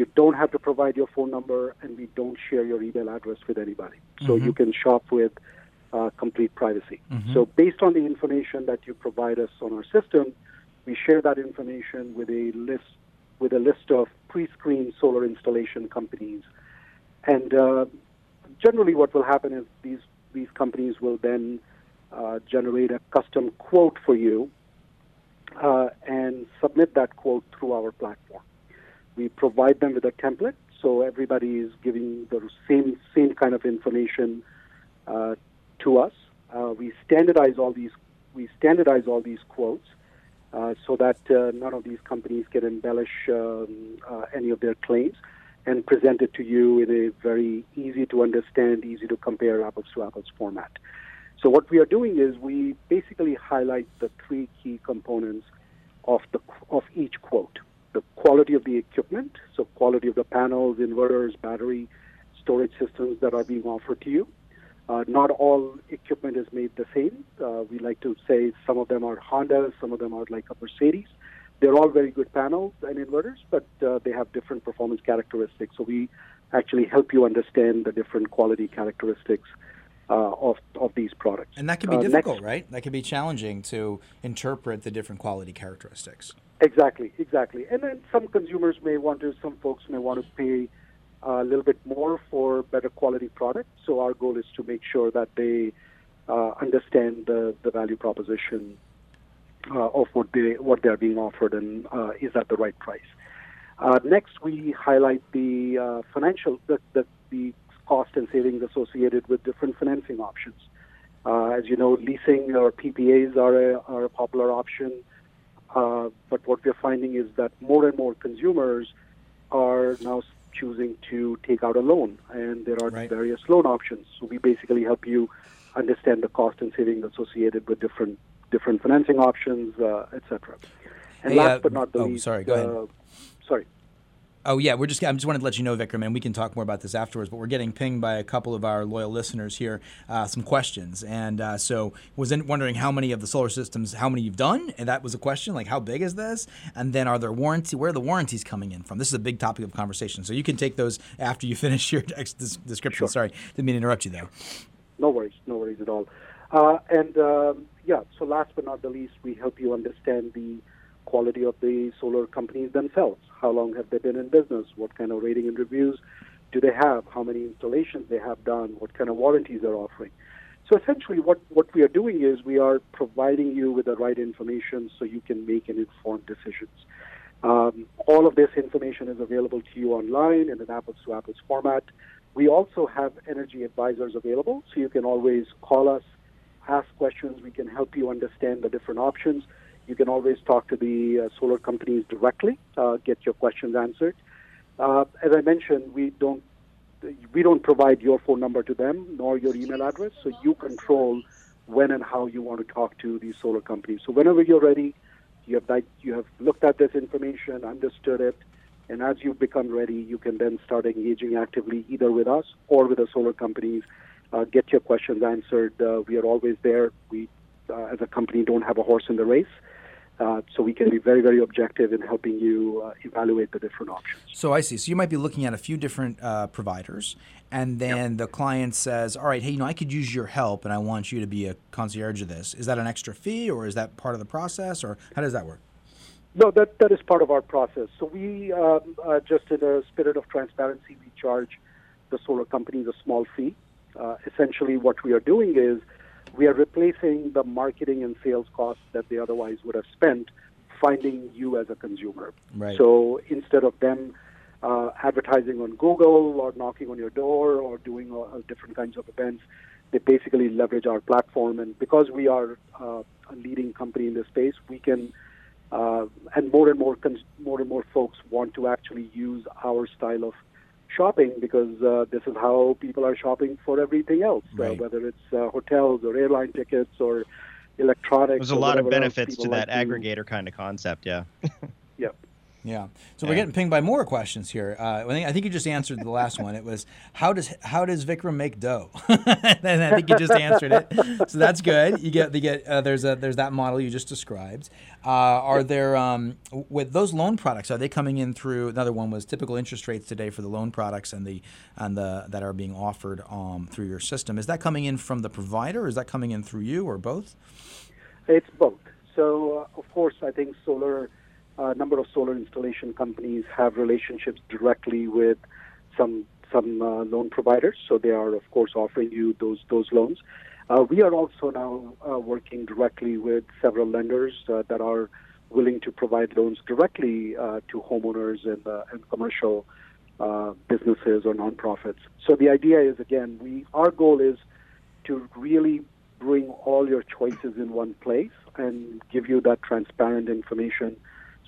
Speaker 5: You don't have to provide your phone number, and we don't share your email address with anybody. So you can shop with uh, complete privacy. So based on the information that you provide us on our system, We share that information with a list with a list of pre-screened solar installation companies, and uh, generally, what will happen is these these companies will then uh, generate a custom quote for you uh, and submit that quote through our platform. We provide them with a template, so everybody is giving the same same kind of information uh, to us. Uh, we standardize all these we standardize all these quotes uh, so that uh, none of these companies can embellish um, any of their claims and present it to you in a very easy to understand, easy to compare apples to apples format. So what we are doing is we basically highlight the three key components of the of each quote: the quality of the equipment, so quality of the panels, inverters, battery, storage systems that are being offered to you. Uh, not all equipment is made the same. Uh, we like to say some of them are Honda, some of them are like a Mercedes. They're all very good panels and inverters, but uh, they have different performance characteristics. So we actually help you understand the different quality characteristics uh, of of these products.
Speaker 1: And that can be
Speaker 5: Uh,
Speaker 1: difficult,
Speaker 5: next-
Speaker 1: right? That can be challenging to interpret the different quality characteristics.
Speaker 5: Exactly, exactly. And then some consumers may want to, some folks may want to pay a little bit more for better quality product. So our goal is to make sure that they uh, understand the, the value proposition uh, of what they what they are being offered and uh, is at the right price. Uh, next, we highlight the uh, financial the, the the cost and savings associated with different financing options. Uh, as you know, leasing or PPAs are a, are a popular option. Uh, but what we're finding is that more and more consumers are now choosing to take out a loan, and there are
Speaker 1: Right.
Speaker 5: various loan options. So we basically help you understand the cost and savings associated with different different financing options, uh, etc. And
Speaker 1: Hey,
Speaker 5: last
Speaker 1: uh,
Speaker 5: but not the
Speaker 1: oh,
Speaker 5: least,
Speaker 1: sorry, go ahead.
Speaker 5: uh, sorry.
Speaker 1: Oh yeah, we're just. I just wanted to let you know, Vikram, and we can talk more about this afterwards. But we're getting pinged by a couple of our loyal listeners here, uh, some questions, and uh, so was in, wondering how many of the solar systems, how many you've done, and that was a question. Like, how big is this? And then, are there warranty? Where are the warranties coming in from? This is a big topic of conversation. So you can take those after you finish your ex- des- description. Sorry, didn't mean to interrupt you there.
Speaker 5: No worries, no worries at all. Uh, and um yeah, so last but not the least, we help you understand the quality of the solar companies themselves. How long have they been in business? What kind of rating and reviews do they have? How many installations they have done? What kind of warranties they're offering? So essentially, what, what we are doing is we are providing you with the right information so you can make an informed decisions. Um, all of this information is available to you online in an apples to apples format. We also have energy advisors available, so you can always call us, ask questions. We can help you understand the different options. You can always talk to the uh, solar companies directly, uh, get your questions answered. Uh, as I mentioned, we don't we don't provide your phone number to them nor your email address, so you control when and how you want to talk to these solar companies. So whenever you're ready, you have you have looked at this information, understood it, and as you become ready, you can then start engaging actively either with us or with the solar companies. Uh, get your questions answered. Uh, we are always there. We, uh, as a company, don't have a horse in the race. Uh, so we can be very, very objective in helping you uh, evaluate the different options.
Speaker 1: So I see. So you might be looking at a few different uh, providers, and then the client says, "All right, hey, you know, I could use your help, and I want you to be a concierge of this. Is that an extra fee, or is that part of the process, or how does that work?"
Speaker 5: No, that that is part of our process. So we um, uh, just in a spirit of transparency, we charge the solar companies a small fee. Uh, essentially, what we are doing is we are replacing the marketing and sales costs that they otherwise would have spent finding you as a consumer.
Speaker 1: Right.
Speaker 5: So instead of them uh, advertising on Google or knocking on your door or doing uh, different kinds of events, they basically leverage our platform. And because we are uh, a leading company in this space, we can uh, and more and more cons- more and more folks want to actually use our style of shopping because uh, this is how people are shopping for everything else,
Speaker 1: Right.
Speaker 5: uh, whether it's uh, hotels or airline tickets or electronics.
Speaker 2: There's a lot of benefits to that
Speaker 5: like
Speaker 2: aggregator kind of concept, yeah.
Speaker 5: Yeah.
Speaker 1: Yeah. So we're getting pinged by more questions here. Uh, I, think, I think you just answered the last one. It was how does how does Vikram make dough? and I think you just answered it. So that's good. You get the get uh, there's a there's that model you just described. Uh, are there um, with those loan products? Are they coming in through? Another one was typical interest rates today for the loan products and the and the that are being offered um, through your system. Is that coming in from the provider? Or is that coming in through you or both?
Speaker 5: It's both. So, uh, of course, I think solar, a uh, number of solar installation companies have relationships directly with some some uh, loan providers. So they are, of course, offering you those those loans. Uh, we are also now uh, working directly with several lenders that are willing to provide loans directly to homeowners and, and commercial businesses or nonprofits. So the idea is, again, we our goal is to really bring all your choices in one place and give you that transparent information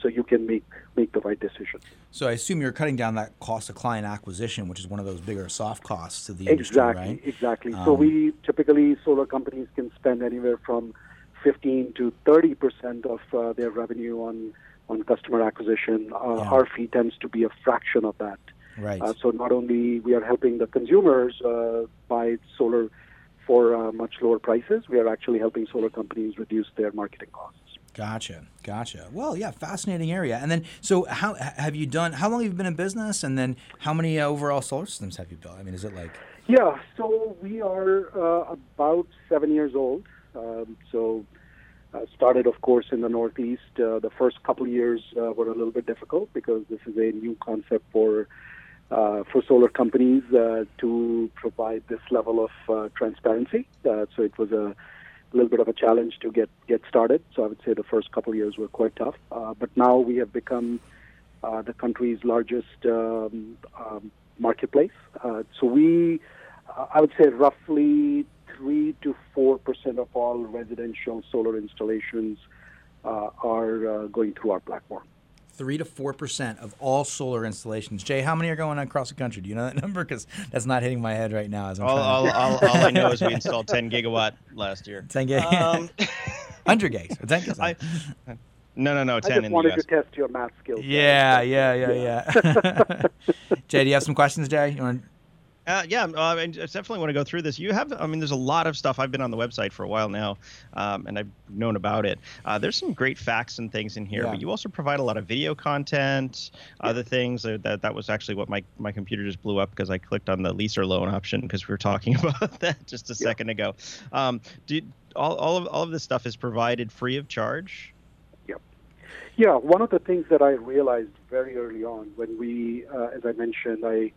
Speaker 5: so you can make make the right decision.
Speaker 1: So I assume you're cutting down that cost of client acquisition, which is one of those bigger soft costs to the
Speaker 5: industry,
Speaker 1: exactly, right?
Speaker 5: Exactly. Um, so we typically solar companies can spend anywhere from 15 to 30 percent of uh, their revenue on on customer acquisition. Uh, yeah. Our fee tends to be a fraction of that.
Speaker 1: Right. Uh,
Speaker 5: so not only we are helping the consumers uh, buy solar for uh, much lower prices, we are actually helping solar companies reduce their marketing costs.
Speaker 1: Gotcha, gotcha. Well, yeah, fascinating area. And then, so how have you done? How long have you been in business? And then, how many uh, overall solar systems have you built? I mean, is it like?
Speaker 5: Yeah, so we are uh, about seven years old. Um, so, uh, started, of course, in the Northeast. Uh, the first couple years uh, were a little bit difficult because this is a new concept for uh, for solar companies to provide this level of transparency. so it was a a little bit of a challenge to get get started. So I would say the first couple of years were quite tough. Uh, but now we have become uh, the country's largest um, um, marketplace. Uh, so we, uh, I would say, roughly three to four percent of all residential solar installations uh, are uh, going through our platform
Speaker 1: three to four percent of all solar installations. Jay, how many are going across the country? Do you know that number? Because that's not hitting my head right now. As I'm
Speaker 2: all, all, all, all, I know is we installed 10 gigawatt last year.
Speaker 1: 10 gig. Um, 100 gigs. 10 gigs. I,
Speaker 2: no, no, no. 10
Speaker 5: I just
Speaker 2: in
Speaker 5: wanted
Speaker 2: the US.
Speaker 5: to test your math skills.
Speaker 1: Yeah, yeah, yeah, yeah. yeah. Jay, do you have some questions, Jay? You want
Speaker 2: uh, yeah, uh, I definitely want to go through this. You have, I mean, there's a lot of stuff. I've been on the website for a while now, um, and I've known about it. Uh, there's some great facts and things in here, yeah. but you also provide a lot of video content, yeah. other things. That, that was actually what my, my computer just blew up because I clicked on the lease or loan option because we were talking about that just a yeah. second ago. Um, do all, all of all of this stuff is provided free of charge?
Speaker 5: Yep. Yeah, one of the things that I realized very early on when we, uh, as I mentioned, I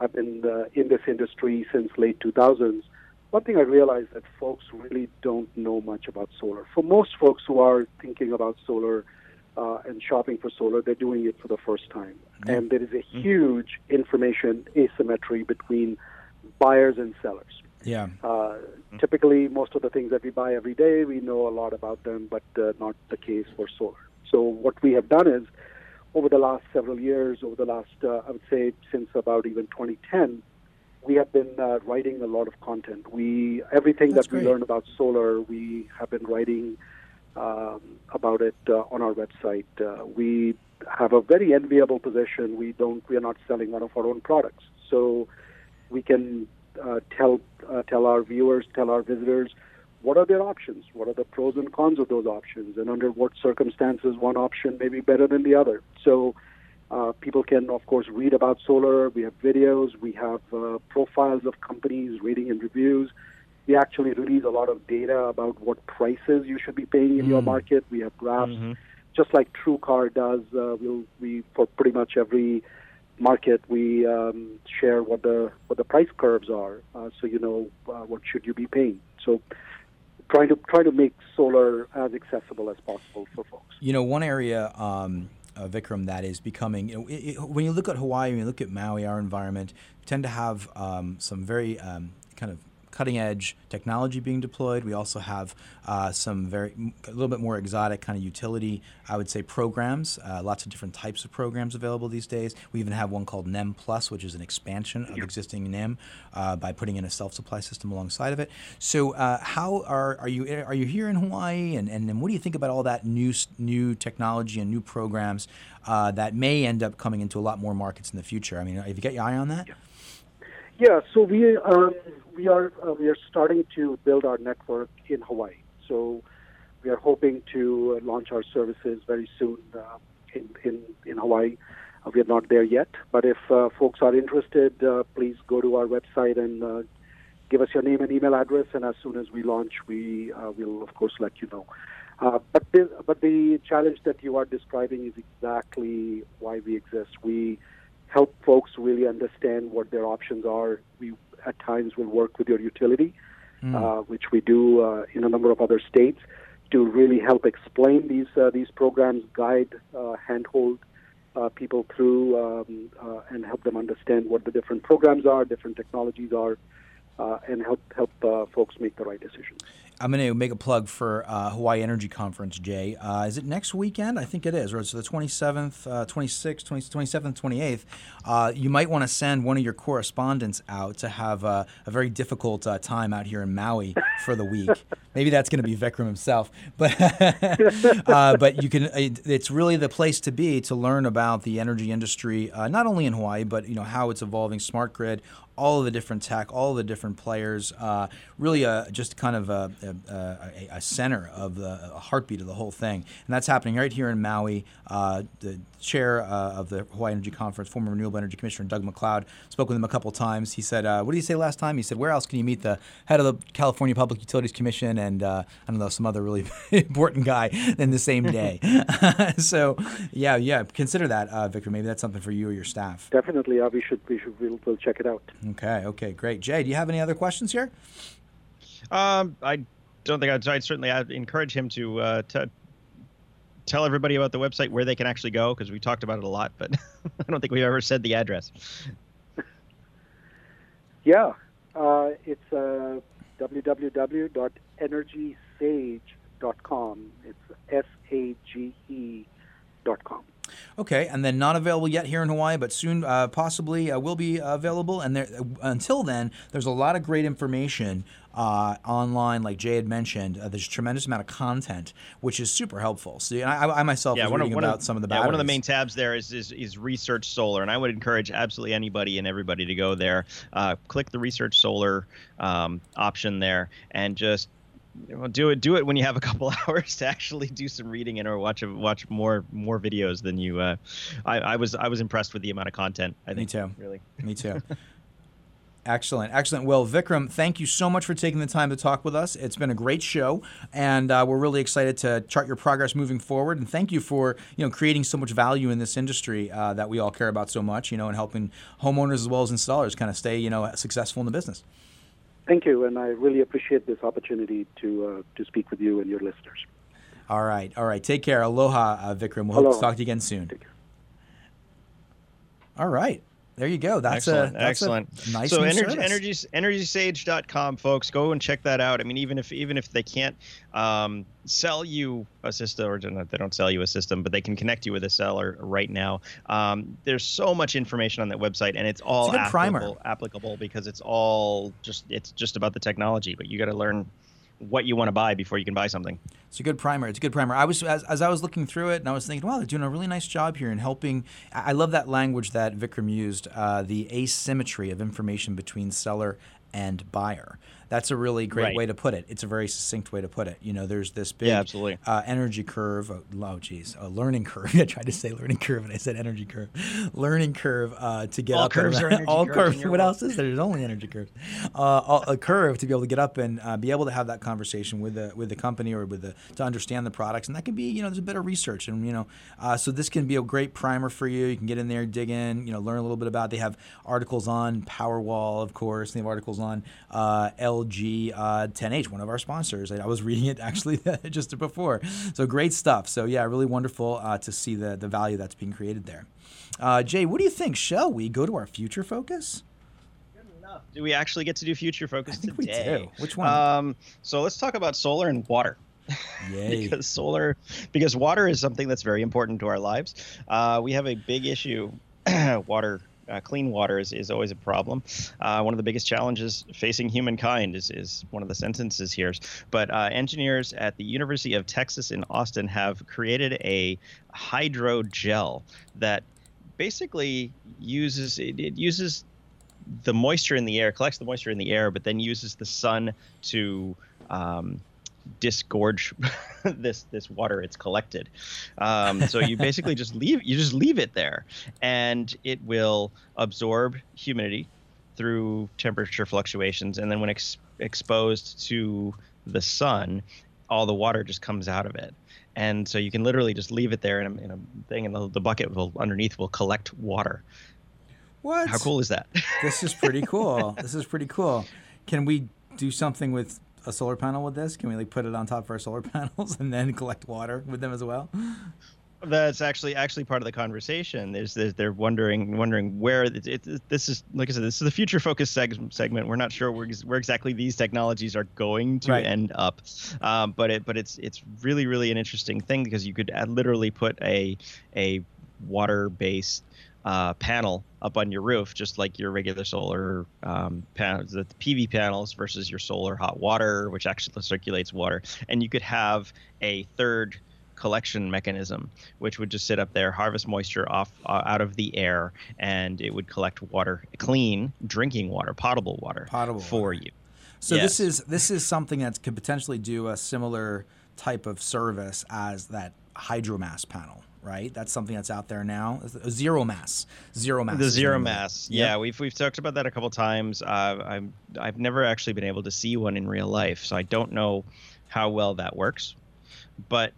Speaker 5: I've been uh, in this industry since late 2000s. One thing I realized that folks really don't know much about solar. For most folks who are thinking about solar uh, and shopping for solar, they're doing it for the first time. Mm-hmm. And there is a mm-hmm. huge information asymmetry between buyers and sellers.
Speaker 1: Yeah. Uh,
Speaker 5: mm-hmm. Typically, most of the things that we buy every day, we know a lot about them, but uh, not the case for solar. So what we have done is over the last several years, over the last, uh, I would say, since about even 2010, we have been uh, writing a lot of content. We everything That's that great. we learn about solar, we have been writing um, about it uh, on our website. Uh, we have a very enviable position. We don't, we are not selling one of our own products, so we can uh, tell uh, tell our viewers, tell our visitors what are their options? What are the pros and cons of those options? And under what circumstances one option may be better than the other? So uh, people can, of course, read about solar. We have videos. We have uh, profiles of companies, rating and reviews. We actually release a lot of data about what prices you should be paying in mm. your market. We have graphs, mm-hmm. just like TrueCar does. Uh, we'll, we for pretty much every market we um, share what the what the price curves are, uh, so you know uh, what should you be paying. So trying to try to make solar as accessible as possible for folks.
Speaker 1: You know, one area. Um, uh, Vikram, that is becoming. You know, it, it, when you look at Hawaii, when you look at Maui, our environment, tend to have um, some very um, kind of cutting edge technology being deployed. We also have uh, some very a little bit more exotic kind of utility, I would say, programs. Uh, lots of different types of programs available these days. We even have one called NEM Plus, which is an expansion of existing NEM uh, by putting in a self supply system alongside of it. So, uh, how are are you are you here in Hawaii, and, and, and what do you think about all that new new technology and new programs uh, that may end up coming into a lot more markets in the future? I mean, have you got your eye on that?
Speaker 5: Yeah. Yeah, so we um, we are uh, we are starting to build our network in Hawaii. So we are hoping to launch our services very soon uh, in, in in Hawaii. Uh, we are not there yet, but if uh, folks are interested, uh, please go to our website and uh, give us your name and email address. And as soon as we launch, we will of course let you know. Uh, but the, but the challenge that you are describing is exactly why we exist. We help folks really understand what their options are. We at times will work with your utility, mm. uh, which we do uh, in a number of other states, to really help explain these uh, these programs, guide, uh, handhold uh, people through, um, and help them understand what the different programs are, different technologies are, and help help folks make the right decisions.
Speaker 1: I'm going to make a plug for uh, Hawaii Energy Conference, Jay. Uh, is it next weekend? I think it is, Right, so the 27th, uh, 26th, 20, 27th, 28th. Uh, you might want to send one of your correspondents out to have a very difficult uh, time out here in Maui for the week. Maybe that's going to be Vikram himself, but uh, but you can. It's really the place to be to learn about the energy industry, not only in Hawaii, but you know how it's evolving, smart grid, all of the different tech, all the different players, uh, really a, just kind of a, a, a, center of the heartbeat of the whole thing. And that's happening right here in Maui. Uh, the chair uh, of the Hawaii Energy Conference, former Renewable Energy Commissioner Doug McLeod, spoke with him a couple times. He said, uh, "What did he say last time?" He said, "Where else can you meet the head of the California Public Utilities Commission and uh, I don't know some other really important guy in the same day?" so, yeah, yeah, consider that, Victor. Maybe that's something for you or your staff.
Speaker 5: Definitely, should we should we'll, we'll check it out.
Speaker 1: Okay, okay, great. Jay, do you have any other questions here?
Speaker 2: Um, I don't think I'd, I'd certainly I'd encourage him to, uh, to tell everybody about the website where they can actually go because we talked about it a lot, but I don't think we've ever said the address.
Speaker 5: Yeah, uh, it's uh, www.energysage.com. It's S A G E dot com.
Speaker 1: Okay, and then not available yet here in Hawaii, but soon uh, possibly uh, will be available. And there, uh, until then, there's a lot of great information uh, online, like Jay had mentioned. Uh, there's a tremendous amount of content, which is super helpful. So I, I myself yeah, was reading about
Speaker 2: of,
Speaker 1: some of the
Speaker 2: batteries. Yeah, one of the main tabs there is, is, is research solar, and I would encourage absolutely anybody and everybody to go there. Uh, click the research solar um, option there, and just you know, do it do it when you have a couple hours to actually do some reading and or watch a, watch more more videos than you uh, I, I was I was impressed with the amount of content I
Speaker 1: think
Speaker 2: Me
Speaker 1: too.
Speaker 2: really
Speaker 1: Me too Excellent, excellent. Well, Vikram, thank you so much for taking the time to talk with us. It's been a great show, and uh, we're really excited to chart your progress moving forward. And thank you for you know creating so much value in this industry uh, that we all care about so much. You know, and helping homeowners as well as installers kind of stay you know successful in the business.
Speaker 5: Thank you, and I really appreciate this opportunity to uh, to speak with you and your listeners.
Speaker 1: All right, all right. Take care. Aloha, uh, Vikram. We'll Aloha. hope to talk to you again soon. All right. There you go. That's
Speaker 2: excellent.
Speaker 1: a that's
Speaker 2: excellent.
Speaker 1: A nice
Speaker 2: so
Speaker 1: energy,
Speaker 2: energy energysage.com, folks. Go and check that out. I mean, even if even if they can't um, sell you a system, or they don't sell you a system, but they can connect you with a seller right now. Um, there's so much information on that website, and it's all
Speaker 1: it's
Speaker 2: applicable, applicable because it's all just it's just about the technology. But you got to learn what you want to buy before you can buy something.
Speaker 1: It's a good primer. It's a good primer. I was as, as I was looking through it, and I was thinking, wow, they're doing a really nice job here in helping. I love that language that Vikram used, uh, the asymmetry of information between seller and buyer. That's a really great
Speaker 2: right.
Speaker 1: way to put it. It's a very succinct way to put it. You know, there's this big
Speaker 2: yeah, absolutely.
Speaker 1: Uh, energy curve. Oh, oh, geez, a learning curve. I tried to say learning curve, and I said energy curve. Learning curve uh, to get
Speaker 2: all
Speaker 1: up.
Speaker 2: Curves
Speaker 1: and,
Speaker 2: are
Speaker 1: all
Speaker 2: curves.
Speaker 1: What else is there? There's only energy curves. Uh, a curve to be able to get up and uh, be able to have that conversation with the with the company or with the to understand the products, and that can be you know there's a bit of research, and you know uh, so this can be a great primer for you. You can get in there, dig in, you know, learn a little bit about. It. They have articles on Powerwall, of course. They have articles on uh, LG. 10H, one of our sponsors. I, was reading it actually just before. So great stuff. So yeah, really wonderful uh, to see the, the value that's being created there. Uh, Jay, what do you think? Shall we go to our future focus?
Speaker 2: Do we actually get to do future focus
Speaker 1: I think
Speaker 2: today?
Speaker 1: We do. Which one?
Speaker 2: Um, so let's talk about solar and water. because solar, because water is something that's very important to our lives. Uh, we have a big issue, water uh, clean water is, is always a problem. Uh, one of the biggest challenges facing humankind is, is one of the sentences here. But uh, engineers at the University of Texas in Austin have created a hydrogel that basically uses it, it uses the moisture in the air, collects the moisture in the air, but then uses the sun to um, disgorge this this water it's collected. Um, so you basically just leave you just leave it there, and it will absorb humidity through temperature fluctuations, and then when ex- exposed to the sun, all the water just comes out of it. And so you can literally just leave it there in a, in a thing, and the, the bucket will underneath will collect water.
Speaker 1: What?
Speaker 2: How cool is that?
Speaker 1: this is pretty cool. this is pretty cool. Can we do something with a solar panel with this? Can we like put it on top of our solar panels and then collect water with them as well?
Speaker 2: That's actually actually part of the conversation. There's, there's they're wondering wondering where it, it, this is. Like I said, this is the future focus seg- segment. We're not sure where, where exactly these technologies are going to
Speaker 1: Right.
Speaker 2: end up, um, but it but it's it's really really an interesting thing because you could add, literally put a a water based uh, panel up on your roof, just like your regular solar um, panels, the PV panels versus your solar hot water, which actually circulates water, and you could have a third collection mechanism, which would just sit up there, harvest moisture off uh, out of the air, and it would collect water, clean drinking water, potable water,
Speaker 1: Potable
Speaker 2: for
Speaker 1: water.
Speaker 2: you.
Speaker 1: So
Speaker 2: Yes.
Speaker 1: this is this is something that could potentially do a similar type of service as that hydromass panel, right? That's something that's out there now. Zero mass, zero mass.
Speaker 2: The zero
Speaker 1: name of it.
Speaker 2: mass,
Speaker 1: Yep.
Speaker 2: yeah, we've we've talked about that a couple times. Uh, I'm I've never actually been able to see one in real life, so I don't know how well that works, but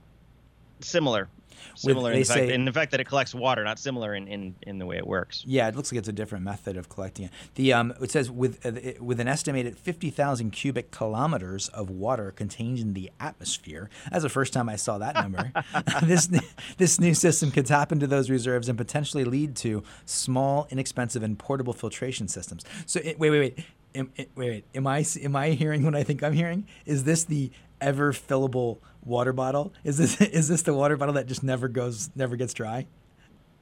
Speaker 2: similar, similar in,
Speaker 1: they
Speaker 2: the fact,
Speaker 1: say-
Speaker 2: in the fact that it collects water, not similar in, in, in the way it works.
Speaker 1: Yeah, it looks like it's a different method of collecting it. The um, it says with uh, with an estimated fifty thousand cubic kilometers of water contained in the atmosphere. That's the first time I saw that number. this this new system could tap into those reserves and potentially lead to small, inexpensive, and portable filtration systems. So it, wait, wait, wait. Am, it- wait, wait. Am I am I hearing what I think I'm hearing? Is this the ever fillable water bottle? Is this is this the water bottle that just never goes, never gets dry?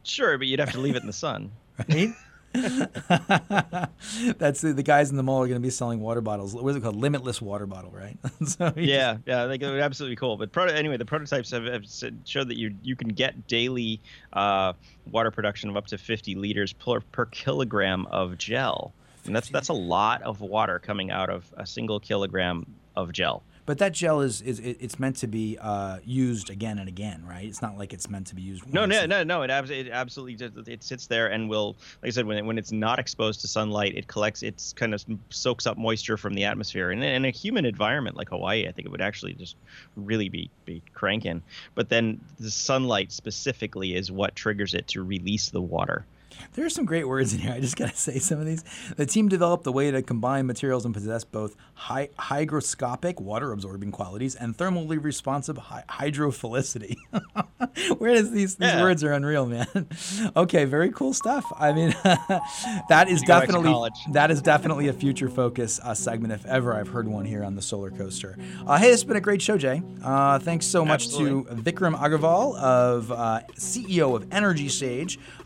Speaker 2: Sure, but you'd have to leave it in the sun.
Speaker 1: right? That's the, the guys in the mall are going to be selling water bottles. What is it called? Limitless water bottle, right? so
Speaker 2: yeah, yeah, I think it would absolutely cool. But proto- anyway, the prototypes have, have said, showed that you you can get daily uh, water production of up to 50 liters per, per kilogram of gel, and that's that's a lot of water coming out of a single kilogram of gel.
Speaker 1: But that gel is is it, it's meant to be uh, used again and again, right? It's not like it's meant to be used.
Speaker 2: No,
Speaker 1: once.
Speaker 2: no, no, no. It, abs- it absolutely just, it sits there and will, like I said, when it, when it's not exposed to sunlight, it collects, it's kind of soaks up moisture from the atmosphere. And in a humid environment like Hawaii, I think it would actually just really be be cranking. But then the sunlight specifically is what triggers it to release the water.
Speaker 1: There are some great words in here. I just got to say some of these. The team developed a way to combine materials and possess both hy- hygroscopic, water absorbing qualities and thermally responsive hy- hydrophilicity. Where does these, these
Speaker 2: Yeah.
Speaker 1: words are unreal, man. okay, very cool stuff. I mean, that is
Speaker 2: You go back to
Speaker 1: definitely that is definitely a future focus uh, segment if ever I've heard one here on the Solar Coaster. Uh, hey, it's been a great show, Jay. Uh, thanks so much to Vikram Aggarwal of uh, CEO of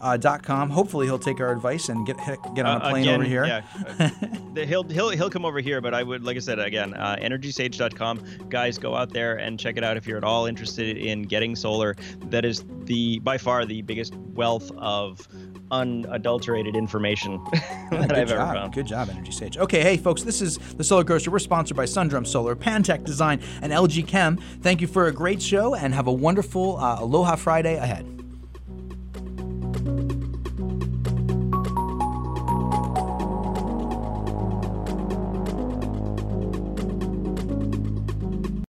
Speaker 1: EnergySage.com. Hopefully, he'll take our advice and get get on a
Speaker 2: Uh,
Speaker 1: plane
Speaker 2: again,
Speaker 1: over here.
Speaker 2: Yeah, uh, he'll he'll he'll come over here, but I would like I said again, uh, EnergySage.com. Guys, go out there and check it out if you're at all interested in getting solar. That is the by far the biggest wealth of unadulterated information that
Speaker 1: good
Speaker 2: I've
Speaker 1: job.
Speaker 2: ever found.
Speaker 1: Good job, Energy Sage. Okay, hey folks, this is the Solar Coaster. We're sponsored by Sundrum Solar, Pantech Design, and LG Chem. Thank you for a great show, and have a wonderful uh, Aloha Friday ahead.